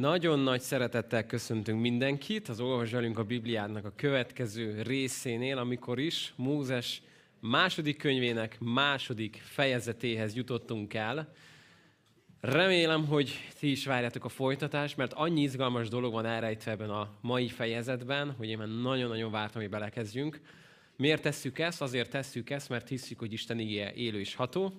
Nagyon nagy szeretettel köszöntünk mindenkit az Olvasd a Bibliának a következő részénél, amikor is Mózes második könyvének második fejezetéhez jutottunk el. Remélem, hogy ti is várjátok a folytatást, mert annyi izgalmas dolog van elrejtve ebben a mai fejezetben, hogy én már nagyon-nagyon vártam, hogy belekezdjünk. Miért tesszük ezt? Azért tesszük ezt, mert hiszük, hogy Isten igéje élő és ható,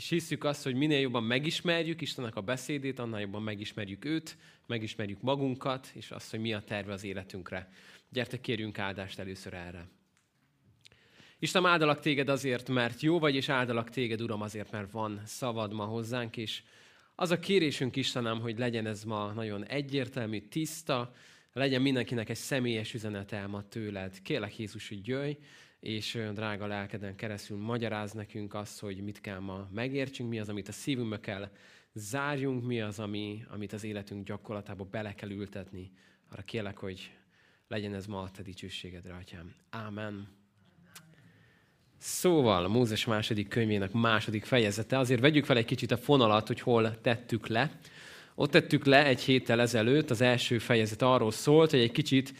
és hiszük azt, hogy minél jobban megismerjük Istennek a beszédét, annál jobban megismerjük őt, megismerjük magunkat, és azt, hogy mi a terve az életünkre. Gyertek, kérjünk áldást először erre. Isten áldalak téged azért, mert jó vagy, és áldalak téged, Uram, azért, mert van szavad ma hozzánk, és az a kérésünk Istenem, hogy legyen ez ma nagyon egyértelmű, tiszta, legyen mindenkinek egy személyes üzenete ma tőled. Kérlek Jézus, hogy jöjj, és drága lelkeden keresztül magyaráz nekünk azt, hogy mit kell ma megértsünk, mi az, amit a szívünkbe kell zárjunk, mi az, ami, amit az életünk gyakorlatába bele kell ültetni. Arra kérlek, hogy legyen ez ma a te dicsőségedre, Atyám. Ámen. Szóval, Mózes második könyvének második fejezete, azért vegyük fel egy kicsit a fonalat, hogy hol tettük le. Ott tettük le egy héttel ezelőtt, az első fejezet arról szólt, hogy egy kicsit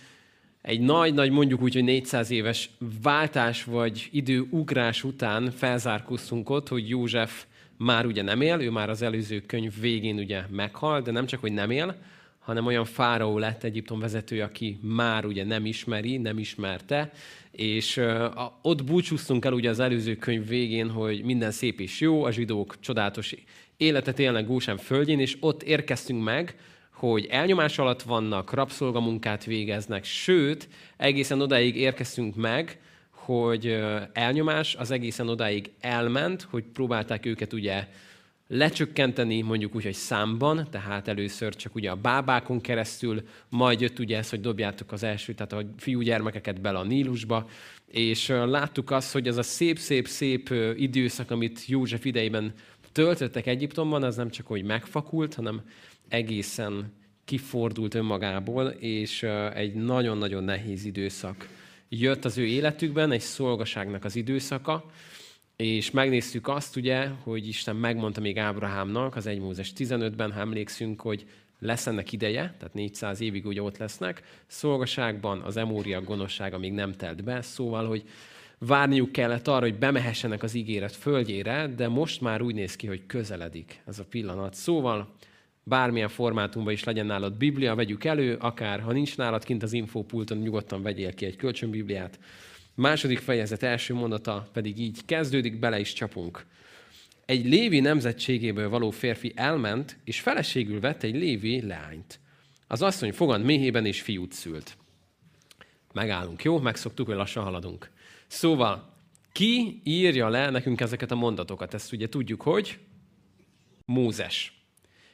egy nagy-nagy, mondjuk úgy, hogy 400 éves váltás vagy időugrás után felzárkóztunk ott, hogy József már ugye nem él, ő már az előző könyv végén ugye meghal, de nem csak, hogy nem él, hanem olyan fáraó lett Egyiptom vezető, aki már ugye nem ismeri, nem ismerte, és ott búcsúztunk el ugye az előző könyv végén, hogy minden szép és jó, a zsidók csodálatos életet élnek Gósán földjén, és ott érkeztünk meg, hogy elnyomás alatt vannak, rabszolgamunkát végeznek, sőt, egészen odáig érkeztünk meg, hogy elnyomás az egészen odáig elment, hogy próbálták őket ugye lecsökkenteni, mondjuk úgy, hogy számban, tehát először csak ugye a bábákon keresztül, majd jött ugye ez, hogy dobjátok az első, tehát a fiúgyermekeket bele a Nílusba, és láttuk azt, hogy ez a szép-szép-szép időszak, amit József idejében töltöttek Egyiptomban, az nem csak hogy megfakult, hanem egészen kifordult önmagából, és egy nagyon-nagyon nehéz időszak jött az ő életükben, egy szolgaságnak az időszaka, és megnéztük azt ugye, hogy Isten megmondta még Ábrahámnak az 1 Mózes 15-ben, ha emlékszünk, hogy lesz ennek ideje, tehát 400 évig ugye ott lesznek, szolgaságban az emória gonoszsága még nem telt be, szóval, hogy várniuk kellett arra, hogy bemehessenek az ígéret földjére, de most már úgy néz ki, hogy közeledik ez a pillanat. Szóval bármilyen formátumban is legyen nálad Biblia, vegyük elő, akár ha nincs nálad kint az infópulton, nyugodtan vegyél ki egy kölcsönbibliát. Második fejezet első mondata pedig így kezdődik, bele is csapunk. Egy lévi nemzetségéből való férfi elment, és feleségül vett egy lévi leányt. Az asszony fogant méhében és fiút szült. Megállunk, jó? Megszoktuk, hogy lassan haladunk. Szóval, ki írja le nekünk ezeket a mondatokat? Ezt ugye tudjuk, hogy Mózes.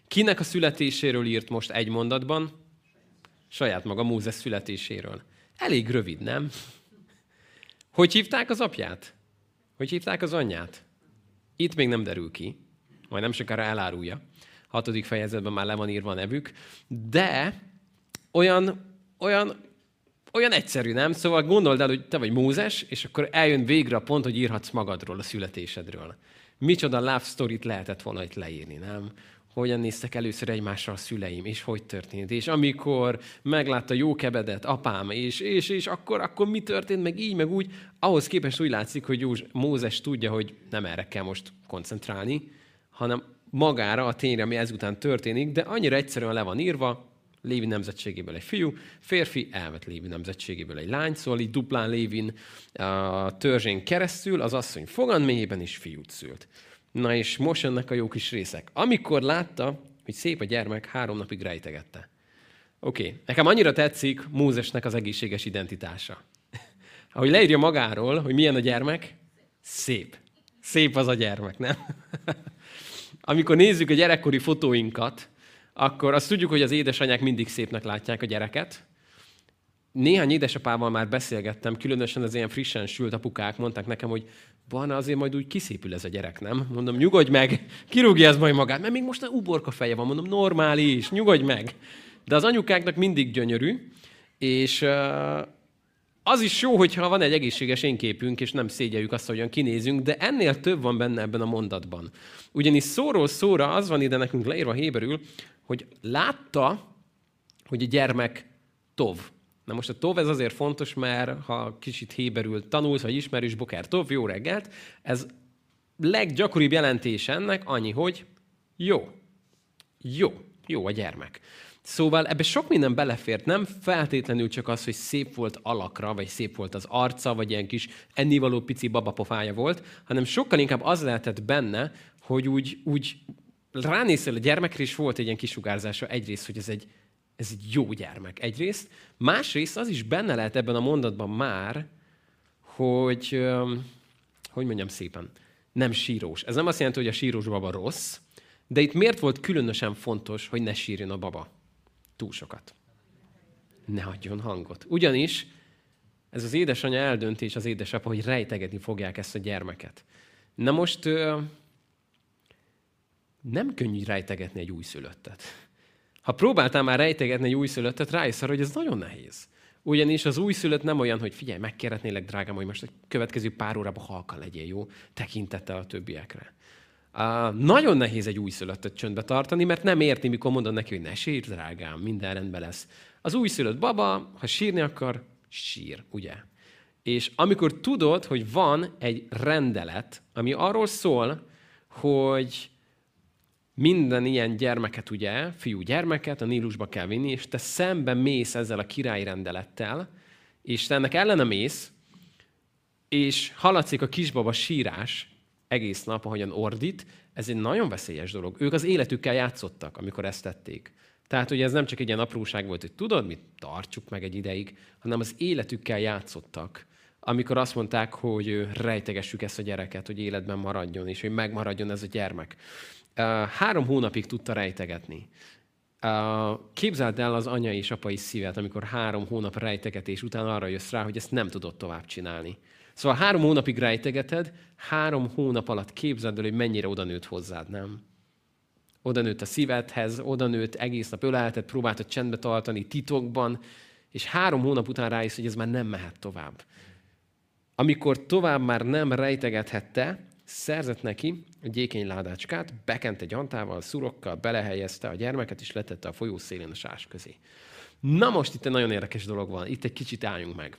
Kinek a születéséről írt most egy mondatban? Saját maga Mózes születéséről. Elég rövid, nem? Hogy hívták az apját? Hogy hívták az anyját? Itt még nem derül ki, majd nem sokára elárulja. Hatodik fejezetben már le van írva a nevük, de olyan, olyan, olyan egyszerű, nem? Szóval gondold el, hogy te vagy Mózes, és akkor eljön végre a pont, hogy írhatsz magadról, a születésedről. Micsoda love story lehetett volna itt leírni, nem? Hogyan néztek először egymásra a szüleim, és hogy történt. És amikor meglátta jó kebedet, apám, és, és, és akkor, akkor mi történt, meg így, meg úgy, ahhoz képest úgy látszik, hogy Józs, Mózes tudja, hogy nem erre kell most koncentrálni, hanem magára, a tényre, ami ezután történik, de annyira egyszerűen le van írva, Lévi nemzetségéből egy fiú, férfi elvet Lévi nemzetségéből egy lány, szóval így duplán Lévin a törzsén keresztül az asszony fogan mélyében is fiút szült. Na és most jönnek a jó kis részek. Amikor látta, hogy szép a gyermek, három napig rejtegette. Oké, okay. nekem annyira tetszik Mózesnek az egészséges identitása. Ahogy leírja magáról, hogy milyen a gyermek, szép. Szép az a gyermek, nem? Amikor nézzük a gyerekkori fotóinkat, akkor azt tudjuk, hogy az édesanyák mindig szépnek látják a gyereket. Néhány édesapával már beszélgettem, különösen az ilyen frissen sült apukák mondták nekem, hogy van azért majd úgy kiszépül ez a gyerek, nem? Mondom, nyugodj meg, kirúgja ez majd magát, mert még most a uborka feje van, mondom, normális, nyugodj meg. De az anyukáknak mindig gyönyörű, és az is jó, hogyha van egy egészséges énképünk, és nem szégyeljük azt, hogyan kinézünk, de ennél több van benne ebben a mondatban. Ugyanis szóról szóra az van ide nekünk leírva héberül, hogy látta, hogy a gyermek tov. Na most a tov ez azért fontos, mert ha kicsit héberül tanulsz, vagy ismerős boker tov, jó reggelt, ez leggyakoribb jelentés ennek annyi, hogy jó. Jó. Jó a gyermek. Szóval ebbe sok minden belefért, nem feltétlenül csak az, hogy szép volt alakra, vagy szép volt az arca, vagy ilyen kis ennivaló pici babapofája volt, hanem sokkal inkább az lehetett benne, hogy úgy, úgy ránéztél a gyermekre, és volt egy ilyen kisugárzása egyrészt, hogy ez egy, ez egy jó gyermek egyrészt, másrészt az is benne lehet ebben a mondatban már, hogy, hogy mondjam szépen, nem sírós. Ez nem azt jelenti, hogy a sírós baba rossz, de itt miért volt különösen fontos, hogy ne sírjon a baba? Túl sokat. Ne adjon hangot. Ugyanis ez az édesanyja eldönti, és az édesapa, hogy rejtegetni fogják ezt a gyermeket. Na most nem könnyű rejtegetni egy újszülöttet. Ha próbáltál már rejtegetni egy újszülöttet, rájössz arra, hogy ez nagyon nehéz. Ugyanis az újszülött nem olyan, hogy figyelj, megkérhetnélek, drágám, hogy most a következő pár órában halka legyél, jó? Tekintettel a többiekre. Uh, nagyon nehéz egy újszülöttet csöndbe tartani, mert nem érti, mikor mondod neki, hogy ne sírj, drágám, minden rendben lesz. Az újszülött baba, ha sírni akar, sír, ugye? És amikor tudod, hogy van egy rendelet, ami arról szól, hogy minden ilyen gyermeket, ugye, fiú gyermeket a Nílusba kell vinni, és te szemben mész ezzel a királyi rendelettel, és te ennek ellene mész, és hallatszik a kisbaba sírás egész nap, ahogyan ordít, ez egy nagyon veszélyes dolog. Ők az életükkel játszottak, amikor ezt tették. Tehát, hogy ez nem csak egy ilyen apróság volt, hogy tudod, mit tartsuk meg egy ideig, hanem az életükkel játszottak, amikor azt mondták, hogy rejtegessük ezt a gyereket, hogy életben maradjon, és hogy megmaradjon ez a gyermek három hónapig tudta rejtegetni. Képzeld el az anya és apai szívet, amikor három hónap rejtegetés után arra jössz rá, hogy ezt nem tudod tovább csinálni. Szóval három hónapig rejtegeted, három hónap alatt képzeld el, hogy mennyire oda nőtt hozzád, nem? Oda nőtt a szívedhez, oda nőtt, egész nap ölelted, próbáltad csendbe tartani, titokban, és három hónap után rájössz, hogy ez már nem mehet tovább. Amikor tovább már nem rejtegethette, szerzett neki egy gyékeny ládácskát, bekent egy antával, szurokkal, belehelyezte a gyermeket, és letette a folyó szélén a sás közé. Na most itt egy nagyon érdekes dolog van, itt egy kicsit álljunk meg.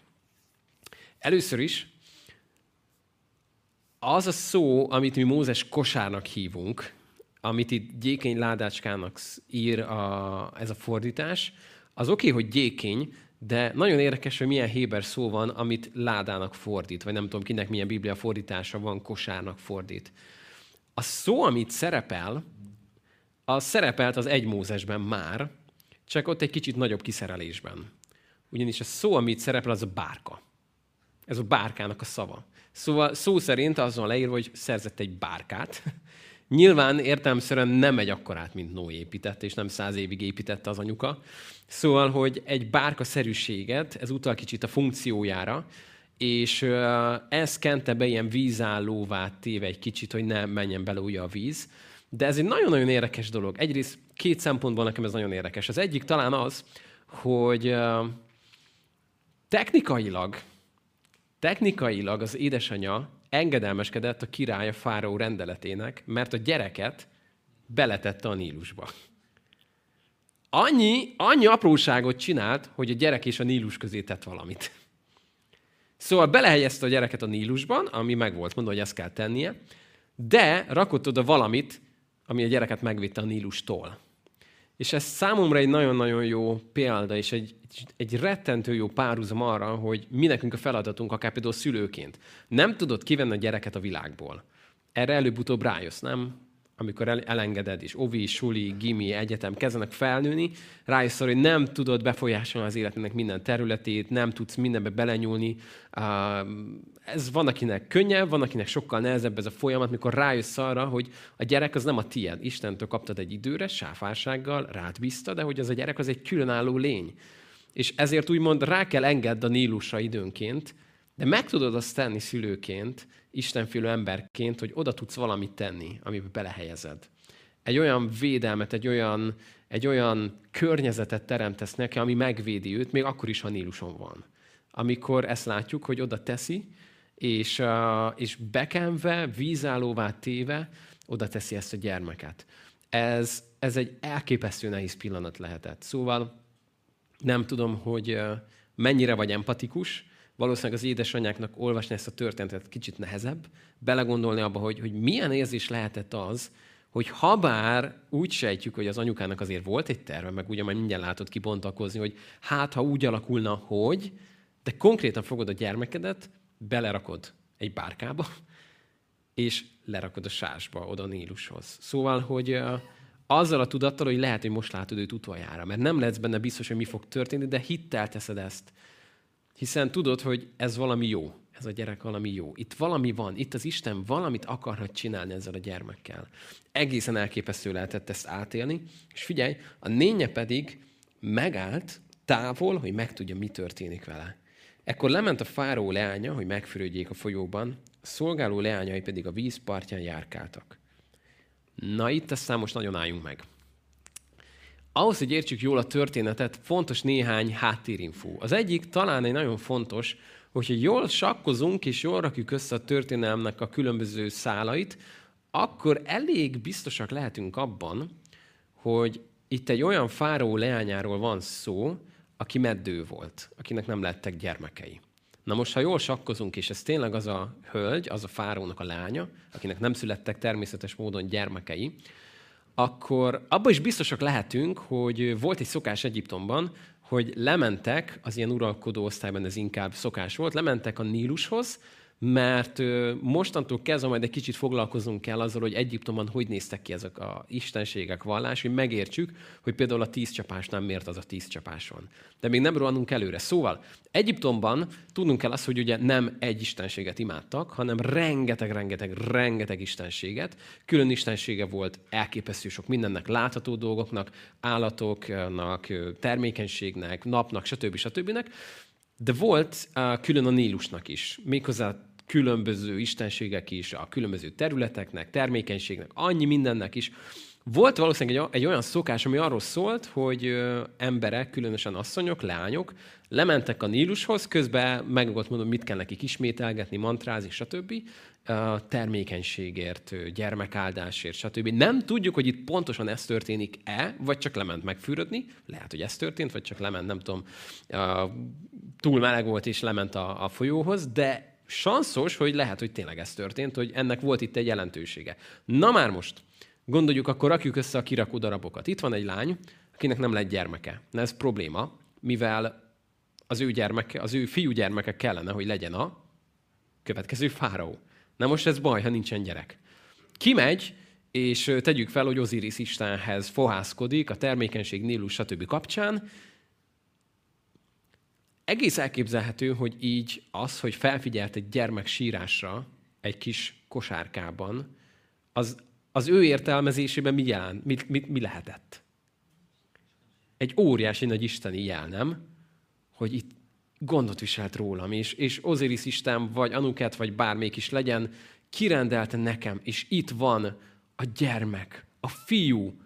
Először is az a szó, amit mi Mózes kosárnak hívunk, amit itt gyékeny ládácskának ír a, ez a fordítás, az oké, okay, hogy gyékeny, de nagyon érdekes, hogy milyen héber szó van, amit ládának fordít, vagy nem tudom kinek milyen biblia fordítása van, kosárnak fordít. A szó, amit szerepel, az szerepelt az egy Mózesben már, csak ott egy kicsit nagyobb kiszerelésben. Ugyanis a szó, amit szerepel, az a bárka. Ez a bárkának a szava. Szóval szó szerint azon leírva, hogy szerzett egy bárkát, Nyilván értelmszerűen nem egy akkorát, mint Noé épített, és nem száz évig építette az anyuka. Szóval, hogy egy bárka-szerűséget, ez utal kicsit a funkciójára, és ez kente be ilyen vízállóvá téve egy kicsit, hogy ne menjen bele ugye a víz. De ez egy nagyon-nagyon érdekes dolog. Egyrészt két szempontból nekem ez nagyon érdekes. Az egyik talán az, hogy technikailag, technikailag az édesanyja engedelmeskedett a király a fáraó rendeletének, mert a gyereket beletette a Nílusba. Annyi, annyi apróságot csinált, hogy a gyerek és a Nílus közé tett valamit. Szóval belehelyezte a gyereket a Nílusban, ami meg volt mondva, hogy ezt kell tennie, de rakott oda valamit, ami a gyereket megvitte a Nílustól. És ez számomra egy nagyon-nagyon jó példa, és egy, egy rettentő jó párhuzam arra, hogy mi nekünk a feladatunk, akár például szülőként. Nem tudod kivenni a gyereket a világból. Erre előbb-utóbb rájössz, nem? Amikor elengeded, és ovi, suli, gimi, egyetem kezdenek felnőni, rájössz hogy nem tudod befolyásolni az életének minden területét, nem tudsz mindenbe belenyúlni. Ez van, akinek könnyebb, van, akinek sokkal nehezebb ez a folyamat, mikor rájössz arra, hogy a gyerek az nem a tied. Istentől kaptad egy időre, sáfársággal, rád bízta, de hogy az a gyerek az egy különálló lény. És ezért úgymond rá kell engedd a Nílusra időnként, de meg tudod azt tenni szülőként, istenfélő emberként, hogy oda tudsz valamit tenni, amiben belehelyezed. Egy olyan védelmet, egy olyan, egy olyan környezetet teremtesz neki, ami megvédi őt, még akkor is, ha Níluson van. Amikor ezt látjuk, hogy oda teszi, és, és bekenve, vízállóvá téve, oda teszi ezt a gyermeket. ez, ez egy elképesztő nehéz pillanat lehetett. Szóval nem tudom, hogy mennyire vagy empatikus, valószínűleg az édesanyáknak olvasni ezt a történetet kicsit nehezebb, belegondolni abba, hogy, hogy milyen érzés lehetett az, hogy habár úgy sejtjük, hogy az anyukának azért volt egy terve, meg ugye majd mindjárt látod kibontakozni, hogy hát, ha úgy alakulna, hogy, de konkrétan fogod a gyermekedet, belerakod egy bárkába, és lerakod a sásba, oda a Nílushoz. Szóval, hogy azzal a tudattal, hogy lehet, hogy most látod őt utoljára, mert nem lesz benne biztos, hogy mi fog történni, de hittel teszed ezt. Hiszen tudod, hogy ez valami jó, ez a gyerek valami jó. Itt valami van, itt az Isten valamit akarhat csinálni ezzel a gyermekkel. Egészen elképesztő lehetett ezt átélni, és figyelj, a nénye pedig megállt távol, hogy megtudja, mi történik vele. Ekkor lement a fáró leánya, hogy megfürödjék a folyóban, a szolgáló leányai pedig a vízpartján járkáltak. Na itt aztán most nagyon álljunk meg. Ahhoz, hogy értsük jól a történetet, fontos néhány háttérinfó. Az egyik talán egy nagyon fontos, hogyha jól sakkozunk és jól rakjuk össze a történelmnek a különböző szálait, akkor elég biztosak lehetünk abban, hogy itt egy olyan fáró leányáról van szó, aki meddő volt, akinek nem lettek gyermekei. Na most, ha jól sakkozunk, és ez tényleg az a hölgy, az a fárónak a lánya, akinek nem születtek természetes módon gyermekei, akkor abban is biztosak lehetünk, hogy volt egy szokás Egyiptomban, hogy lementek, az ilyen uralkodó osztályban ez inkább szokás volt, lementek a Nílushoz, mert mostantól kezdve majd egy kicsit foglalkozunk kell azzal, hogy Egyiptomban hogy néztek ki ezek a istenségek, vallás, hogy megértsük, hogy például a tíz csapásnál miért az a tíz csapás van. De még nem rohanunk előre. Szóval Egyiptomban tudnunk kell azt, hogy ugye nem egy istenséget imádtak, hanem rengeteg, rengeteg, rengeteg istenséget. Külön istensége volt elképesztő sok mindennek, látható dolgoknak, állatoknak, termékenységnek, napnak, stb. stb. De volt uh, külön a Nílusnak is, méghozzá különböző istenségek is, a különböző területeknek, termékenységnek, annyi mindennek is. Volt valószínűleg egy, egy olyan szokás, ami arról szólt, hogy ö, emberek, különösen asszonyok, leányok lementek a Nílushoz, közben meg volt mondom, mit kell nekik ismételgetni, mantrázni, stb. A termékenységért, gyermekáldásért, stb. Nem tudjuk, hogy itt pontosan ez történik-e, vagy csak lement megfűrödni. Lehet, hogy ez történt, vagy csak lement, nem tudom, túl meleg volt és lement a, a folyóhoz, de sanszos, hogy lehet, hogy tényleg ez történt, hogy ennek volt itt egy jelentősége. Na már most, gondoljuk, akkor rakjuk össze a kirakó darabokat. Itt van egy lány, akinek nem lett gyermeke. Na ez probléma, mivel az ő gyermeke, az ő fiú gyermeke kellene, hogy legyen a következő fáraó. Na most ez baj, ha nincsen gyerek. Kimegy, és tegyük fel, hogy Oziris Istenhez fohászkodik a termékenység, Nílus, stb. kapcsán, egész elképzelhető, hogy így az, hogy felfigyelt egy gyermek sírásra egy kis kosárkában, az, az ő értelmezésében mi, jelent, mi, mi, mi lehetett? Egy óriási nagy isteni jel, nem? Hogy itt gondot viselt rólam, és, és Osiris Isten, vagy Anuket, vagy bármelyik is legyen, kirendelte nekem, és itt van a gyermek, a fiú,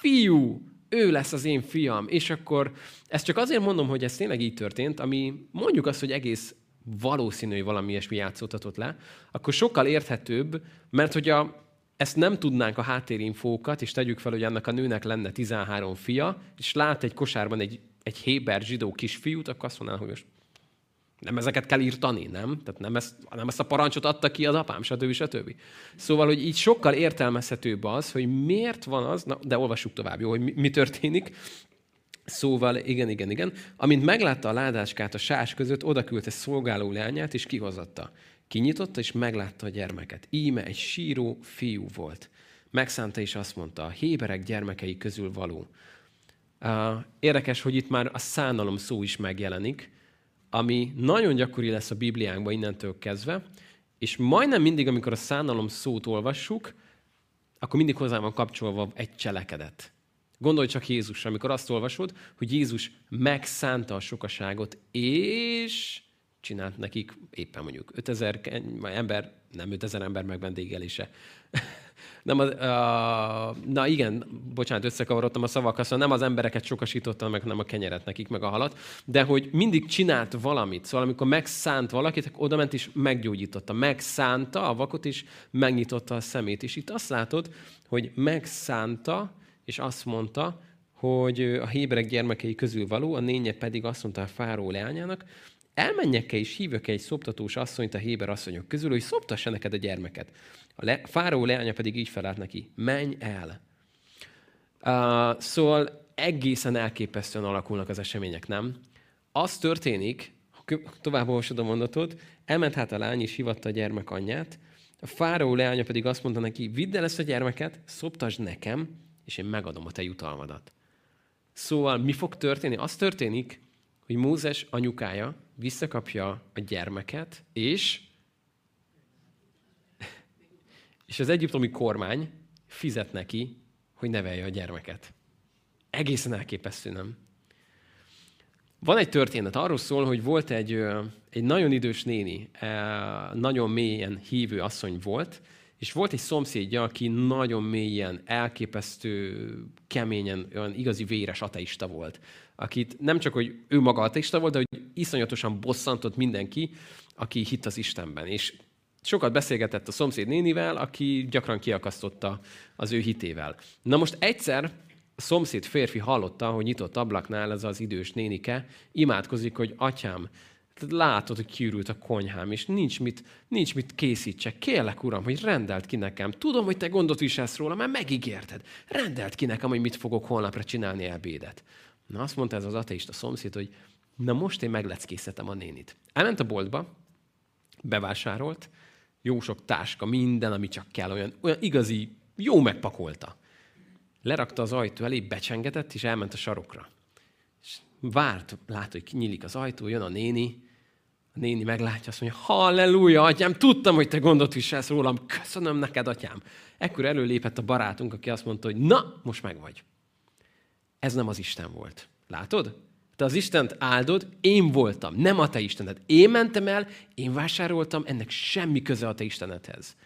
fiú, ő lesz az én fiam. És akkor ezt csak azért mondom, hogy ez tényleg így történt, ami mondjuk azt, hogy egész valószínű, hogy valami ilyesmi játszódhatott le, akkor sokkal érthetőbb, mert hogy a, ezt nem tudnánk a háttérinfókat, és tegyük fel, hogy annak a nőnek lenne 13 fia, és lát egy kosárban egy, egy héber zsidó kisfiút, akkor azt mondaná, hogy most nem ezeket kell írtani, nem? Tehát nem ezt, nem ezt a parancsot adta ki az apám, stb. stb. Szóval, hogy így sokkal értelmezhetőbb az, hogy miért van az, na, de olvassuk tovább, jó, hogy mi, mi történik. Szóval, igen, igen, igen. Amint meglátta a ládáskát a sás között, oda küldte szolgáló leányát, és kihozatta. Kinyitotta, és meglátta a gyermeket. Íme egy síró fiú volt. Megszánta, és azt mondta, a héberek gyermekei közül való. Érdekes, hogy itt már a szánalom szó is megjelenik, ami nagyon gyakori lesz a Bibliánkban innentől kezdve, és majdnem mindig, amikor a szánalom szót olvassuk, akkor mindig hozzá van kapcsolva egy cselekedet. Gondolj csak Jézusra, amikor azt olvasod, hogy Jézus megszánta a sokaságot, és csinált nekik éppen mondjuk 5000 ember, nem 5000 ember megvendégelése, nem az, uh, na igen, bocsánat, összekavarodtam a szavakkal, szóval nem az embereket sokasítottam meg, hanem a kenyeret nekik, meg a halat, de hogy mindig csinált valamit. Szóval amikor megszánt valakit, akkor oda ment és meggyógyította. Megszánta a vakot, és megnyitotta a szemét. És itt azt látod, hogy megszánta, és azt mondta, hogy a héberek gyermekei közül való, a nénye pedig azt mondta a fáró leányának, elmenjek-e és hívjak egy szoptatós asszonyt a héber asszonyok közül, hogy szoptassa neked a gyermeket. A le, fáró leánya pedig így felállt neki, menj el. Uh, szóval egészen elképesztően alakulnak az események, nem? Az történik, tovább olvasod a mondatot, elment hát a lány és hivatta a gyermek anyját, a fáraó leánya pedig azt mondta neki, vidd el ezt a gyermeket, szoptasd nekem, és én megadom a te jutalmadat. Szóval mi fog történni? Az történik, hogy Mózes anyukája visszakapja a gyermeket, és, és az egyiptomi kormány fizet neki, hogy nevelje a gyermeket. Egészen elképesztő, nem? Van egy történet, arról szól, hogy volt egy, egy nagyon idős néni, nagyon mélyen hívő asszony volt, és volt egy szomszédja, aki nagyon mélyen, elképesztő, keményen, olyan igazi véres ateista volt. Akit nem csak, hogy ő maga ateista volt, de hogy iszonyatosan bosszantott mindenki, aki hitt az Istenben. És sokat beszélgetett a szomszéd nénivel, aki gyakran kiakasztotta az ő hitével. Na most egyszer a szomszéd férfi hallotta, hogy nyitott ablaknál ez az idős nénike, imádkozik, hogy atyám, látod, hogy kiürült a konyhám, és nincs mit, nincs mit készítsek. Kérlek, uram, hogy rendelt ki nekem. Tudom, hogy te gondot viselsz róla, mert megígérted. Rendelt ki nekem, hogy mit fogok holnapra csinálni ebédet. Na azt mondta ez az ateista szomszéd, hogy na most én megleckészhetem a nénit. Elment a boltba, bevásárolt, jó sok táska, minden, ami csak kell, olyan, olyan igazi, jó megpakolta. Lerakta az ajtó elé, becsengetett, és elment a sarokra. És várt, lát, hogy nyílik az ajtó, jön a néni, a néni meglátja, azt mondja, halleluja, atyám, tudtam, hogy te gondot viselsz rólam, köszönöm neked, atyám. Ekkor előlépett a barátunk, aki azt mondta, hogy na, most meg vagy. Ez nem az Isten volt. Látod? Te az Istent áldod, én voltam, nem a te Istened. Én mentem el, én vásároltam, ennek semmi köze a te Istenedhez.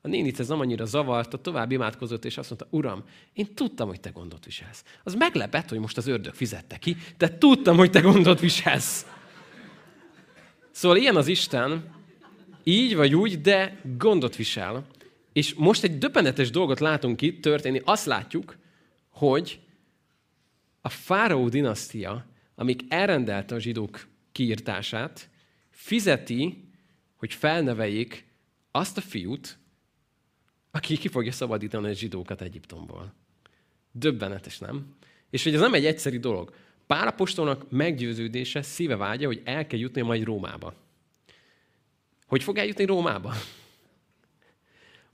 A nénit ez nem annyira zavarta, tovább imádkozott, és azt mondta, Uram, én tudtam, hogy te gondot viselsz. Az meglepett, hogy most az ördög fizette ki, de tudtam, hogy te gondot viselsz. Szóval ilyen az Isten, így vagy úgy, de gondot visel. És most egy döbbenetes dolgot látunk itt történni. Azt látjuk, hogy a fáraó dinasztia, amik elrendelte a zsidók kiirtását, fizeti, hogy felneveljék azt a fiút, aki ki fogja szabadítani a zsidókat Egyiptomból. Döbbenetes, nem? És hogy ez nem egy egyszerű dolog. Pálapostolnak meggyőződése, szíve vágya, hogy el kell jutni majd Rómába. Hogy fog eljutni Rómába?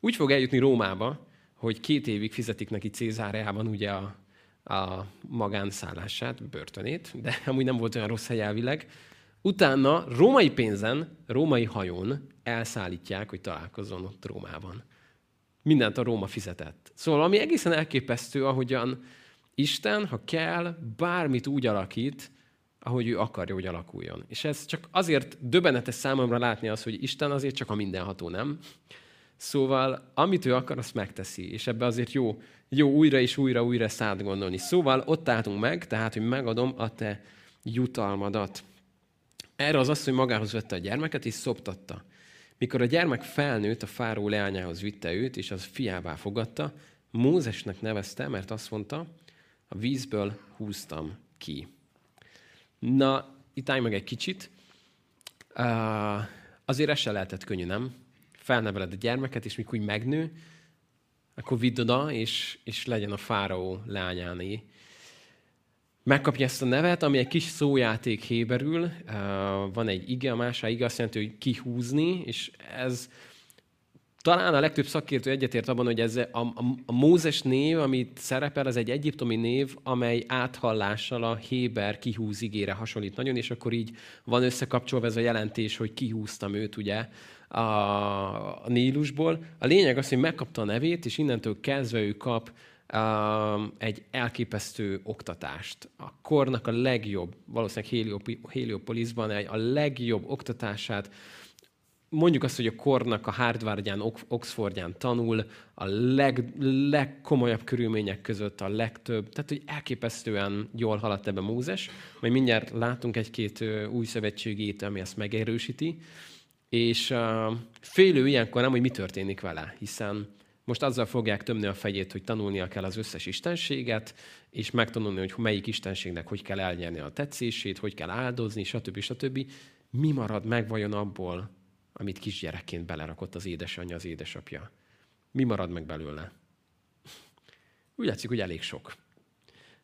Úgy fog eljutni Rómába, hogy két évig fizetik neki Cézáreában ugye a, a magánszállását, börtönét, de amúgy nem volt olyan rossz hely elvileg. Utána római pénzen, római hajón elszállítják, hogy találkozzon ott Rómában. Mindent a Róma fizetett. Szóval ami egészen elképesztő, ahogyan Isten, ha kell, bármit úgy alakít, ahogy ő akarja, hogy alakuljon. És ez csak azért döbbenetes számomra látni az, hogy Isten azért csak a mindenható, nem? Szóval, amit ő akar, azt megteszi, és ebbe azért jó, jó újra és újra, újra szállt gondolni. Szóval ott álltunk meg, tehát, hogy megadom a te jutalmadat. Erre az asszony magához vette a gyermeket, és szoptatta. Mikor a gyermek felnőtt, a fáró leányához vitte őt, és az fiává fogadta, Mózesnek nevezte, mert azt mondta, a vízből húztam ki. Na, itt állj meg egy kicsit. Uh, azért ez se lehetett könnyű, nem? Felneveled a gyermeket, és mikor úgy megnő, akkor vidd oda, és, és legyen a fáraó leányáné. Megkapja ezt a nevet, ami egy kis szójáték héberül. Van egy ige, a másik ige azt jelenti, hogy kihúzni, és ez talán a legtöbb szakértő egyetért abban, hogy ez a, a, a Mózes név, amit szerepel, az egy egyiptomi név, amely áthallással a Héber kihúz igére hasonlít nagyon, és akkor így van összekapcsolva ez a jelentés, hogy kihúztam őt ugye a, a Nílusból. A lényeg az, hogy megkapta a nevét, és innentől kezdve ő kap um, egy elképesztő oktatást. A kornak a legjobb, valószínűleg Heliopolisban a legjobb oktatását, mondjuk azt, hogy a kornak a Harvardján, Oxfordján tanul, a leg, legkomolyabb körülmények között a legtöbb, tehát hogy elképesztően jól haladt ebbe Mózes, majd mindjárt látunk egy-két új szövetségét, ami ezt megerősíti, és félő ilyenkor nem, hogy mi történik vele, hiszen most azzal fogják tömni a fejét, hogy tanulnia kell az összes istenséget, és megtanulni, hogy melyik istenségnek hogy kell elnyerni a tetszését, hogy kell áldozni, stb. stb. Mi marad meg vajon abból, amit kisgyerekként belerakott az édesanyja, az édesapja? Mi marad meg belőle? Úgy látszik, hogy elég sok.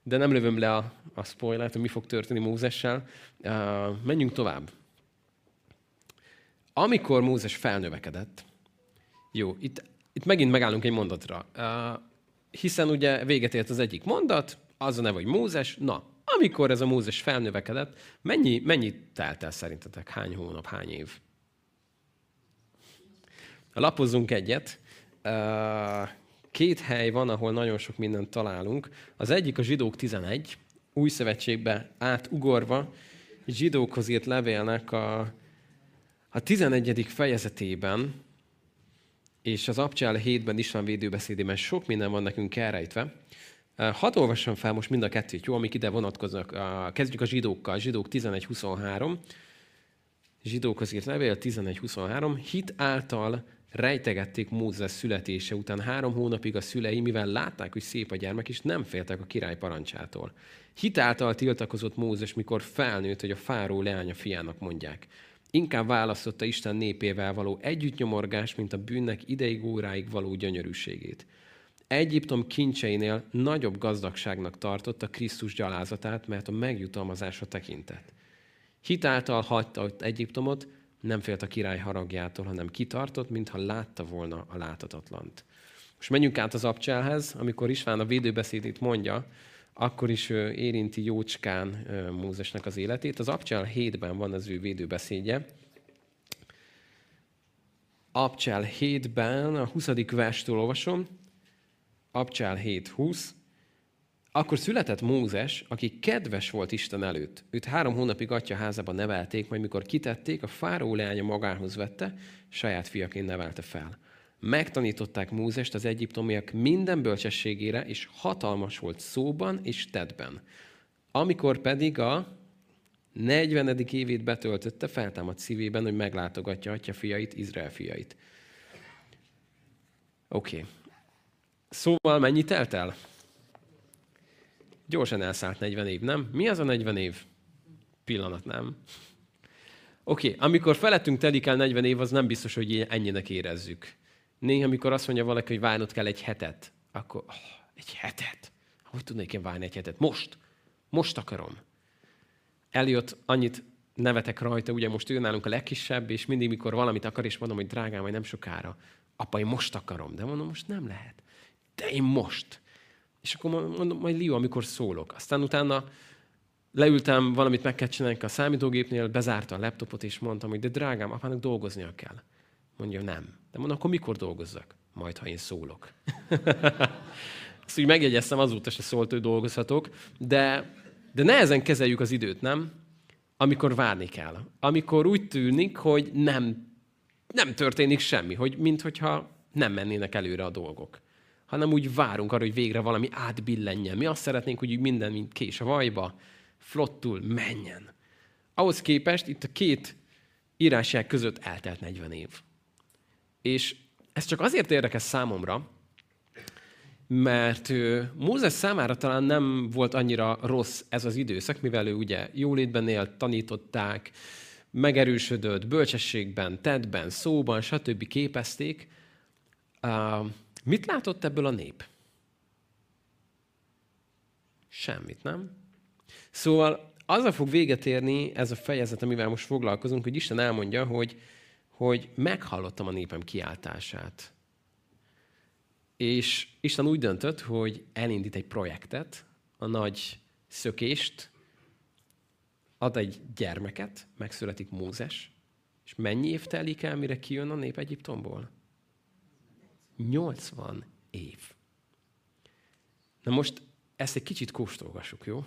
De nem lövöm le a, a spoilert, hogy mi fog történni Mózessel. Uh, menjünk tovább. Amikor Mózes felnövekedett, jó, itt itt megint megállunk egy mondatra. Uh, hiszen ugye véget ért az egyik mondat, az a neve, hogy Mózes. Na, amikor ez a Mózes felnövekedett, mennyi, mennyi telt el szerintetek? Hány hónap, hány év? Lapozzunk egyet. Két hely van, ahol nagyon sok mindent találunk. Az egyik a zsidók 11, új szövetségbe átugorva, zsidókhoz írt levélnek a, a 11. fejezetében, és az Abcsel hétben István védőbeszédében sok minden van nekünk elrejtve. Hadd olvassam fel most mind a kettőt, jó, amik ide vonatkoznak. Kezdjük a zsidókkal, zsidók 11.23. Zsidókhoz írt levél 11.23. Hit által rejtegették Mózes születése után három hónapig a szülei, mivel látták, hogy szép a gyermek, és nem féltek a király parancsától. Hit által tiltakozott Mózes, mikor felnőtt, hogy a fáró leánya fiának mondják. Inkább választotta Isten népével való együttnyomorgás, mint a bűnnek ideig óráig való gyönyörűségét. Egyiptom kincseinél nagyobb gazdagságnak tartotta Krisztus gyalázatát, mert a megjutalmazása tekintett. Hitáltal hagyta ott Egyiptomot, nem félt a király haragjától, hanem kitartott, mintha látta volna a látatatlant. Most menjünk át az abcselhez, amikor István a védőbeszédét mondja, akkor is érinti jócskán Mózesnek az életét. Az Abcsel 7-ben van az ő védőbeszédje. Abcsel 7-ben, a 20. verstől olvasom, Abcsel 7.20. Akkor született Mózes, aki kedves volt Isten előtt. Őt három hónapig atya házában nevelték, majd mikor kitették, a fáró leánya magához vette, saját fiaként nevelte fel. Megtanították Mózest az egyiptomiak minden bölcsességére, és hatalmas volt szóban és tedben. Amikor pedig a 40. évét betöltötte, feltámadt szívében, hogy meglátogatja atya fiait, Izrael fiait. Oké. Okay. Szóval mennyi telt el? Gyorsan elszállt 40 év, nem? Mi az a 40 év? Pillanat, nem? Oké, okay. amikor felettünk telik el 40 év, az nem biztos, hogy ennyinek érezzük. Néha, amikor azt mondja valaki, hogy várnod kell egy hetet, akkor oh, egy hetet? Hogy tudnék én várni egy hetet? Most. Most akarom. Eljött, annyit nevetek rajta, ugye most ő nálunk a legkisebb, és mindig, mikor valamit akar, és mondom, hogy drágám, vagy nem sokára. Apa, én most akarom. De mondom, most nem lehet. De én most. És akkor mondom, majd Lió, amikor szólok. Aztán utána leültem, valamit meg kell csinálni a számítógépnél, bezárta a laptopot, és mondtam, hogy de drágám, apának dolgoznia kell. Mondja, nem. De mondom, akkor mikor dolgozzak? Majd, ha én szólok. Ezt úgy megjegyeztem, azóta se szólt, hogy dolgozhatok, de, de nehezen kezeljük az időt, nem? Amikor várni kell. Amikor úgy tűnik, hogy nem, nem történik semmi, hogy minthogyha nem mennének előre a dolgok hanem úgy várunk arra, hogy végre valami átbillenjen. Mi azt szeretnénk, hogy minden, mint kés a vajba, flottul menjen. Ahhoz képest itt a két írásság között eltelt 40 év. És ez csak azért érdekes számomra, mert Mózes számára talán nem volt annyira rossz ez az időszak, mivel ő ugye jólétben élt, tanították, megerősödött, bölcsességben, tettben, szóban, stb. képezték. Uh, mit látott ebből a nép? Semmit, nem? Szóval azzal fog véget érni ez a fejezet, amivel most foglalkozunk, hogy Isten elmondja, hogy hogy meghallottam a népem kiáltását. És Isten úgy döntött, hogy elindít egy projektet, a nagy szökést, ad egy gyermeket, megszületik Mózes, és mennyi év telik el, mire kijön a nép Egyiptomból? 80 év. Na most ezt egy kicsit kóstolgassuk, jó?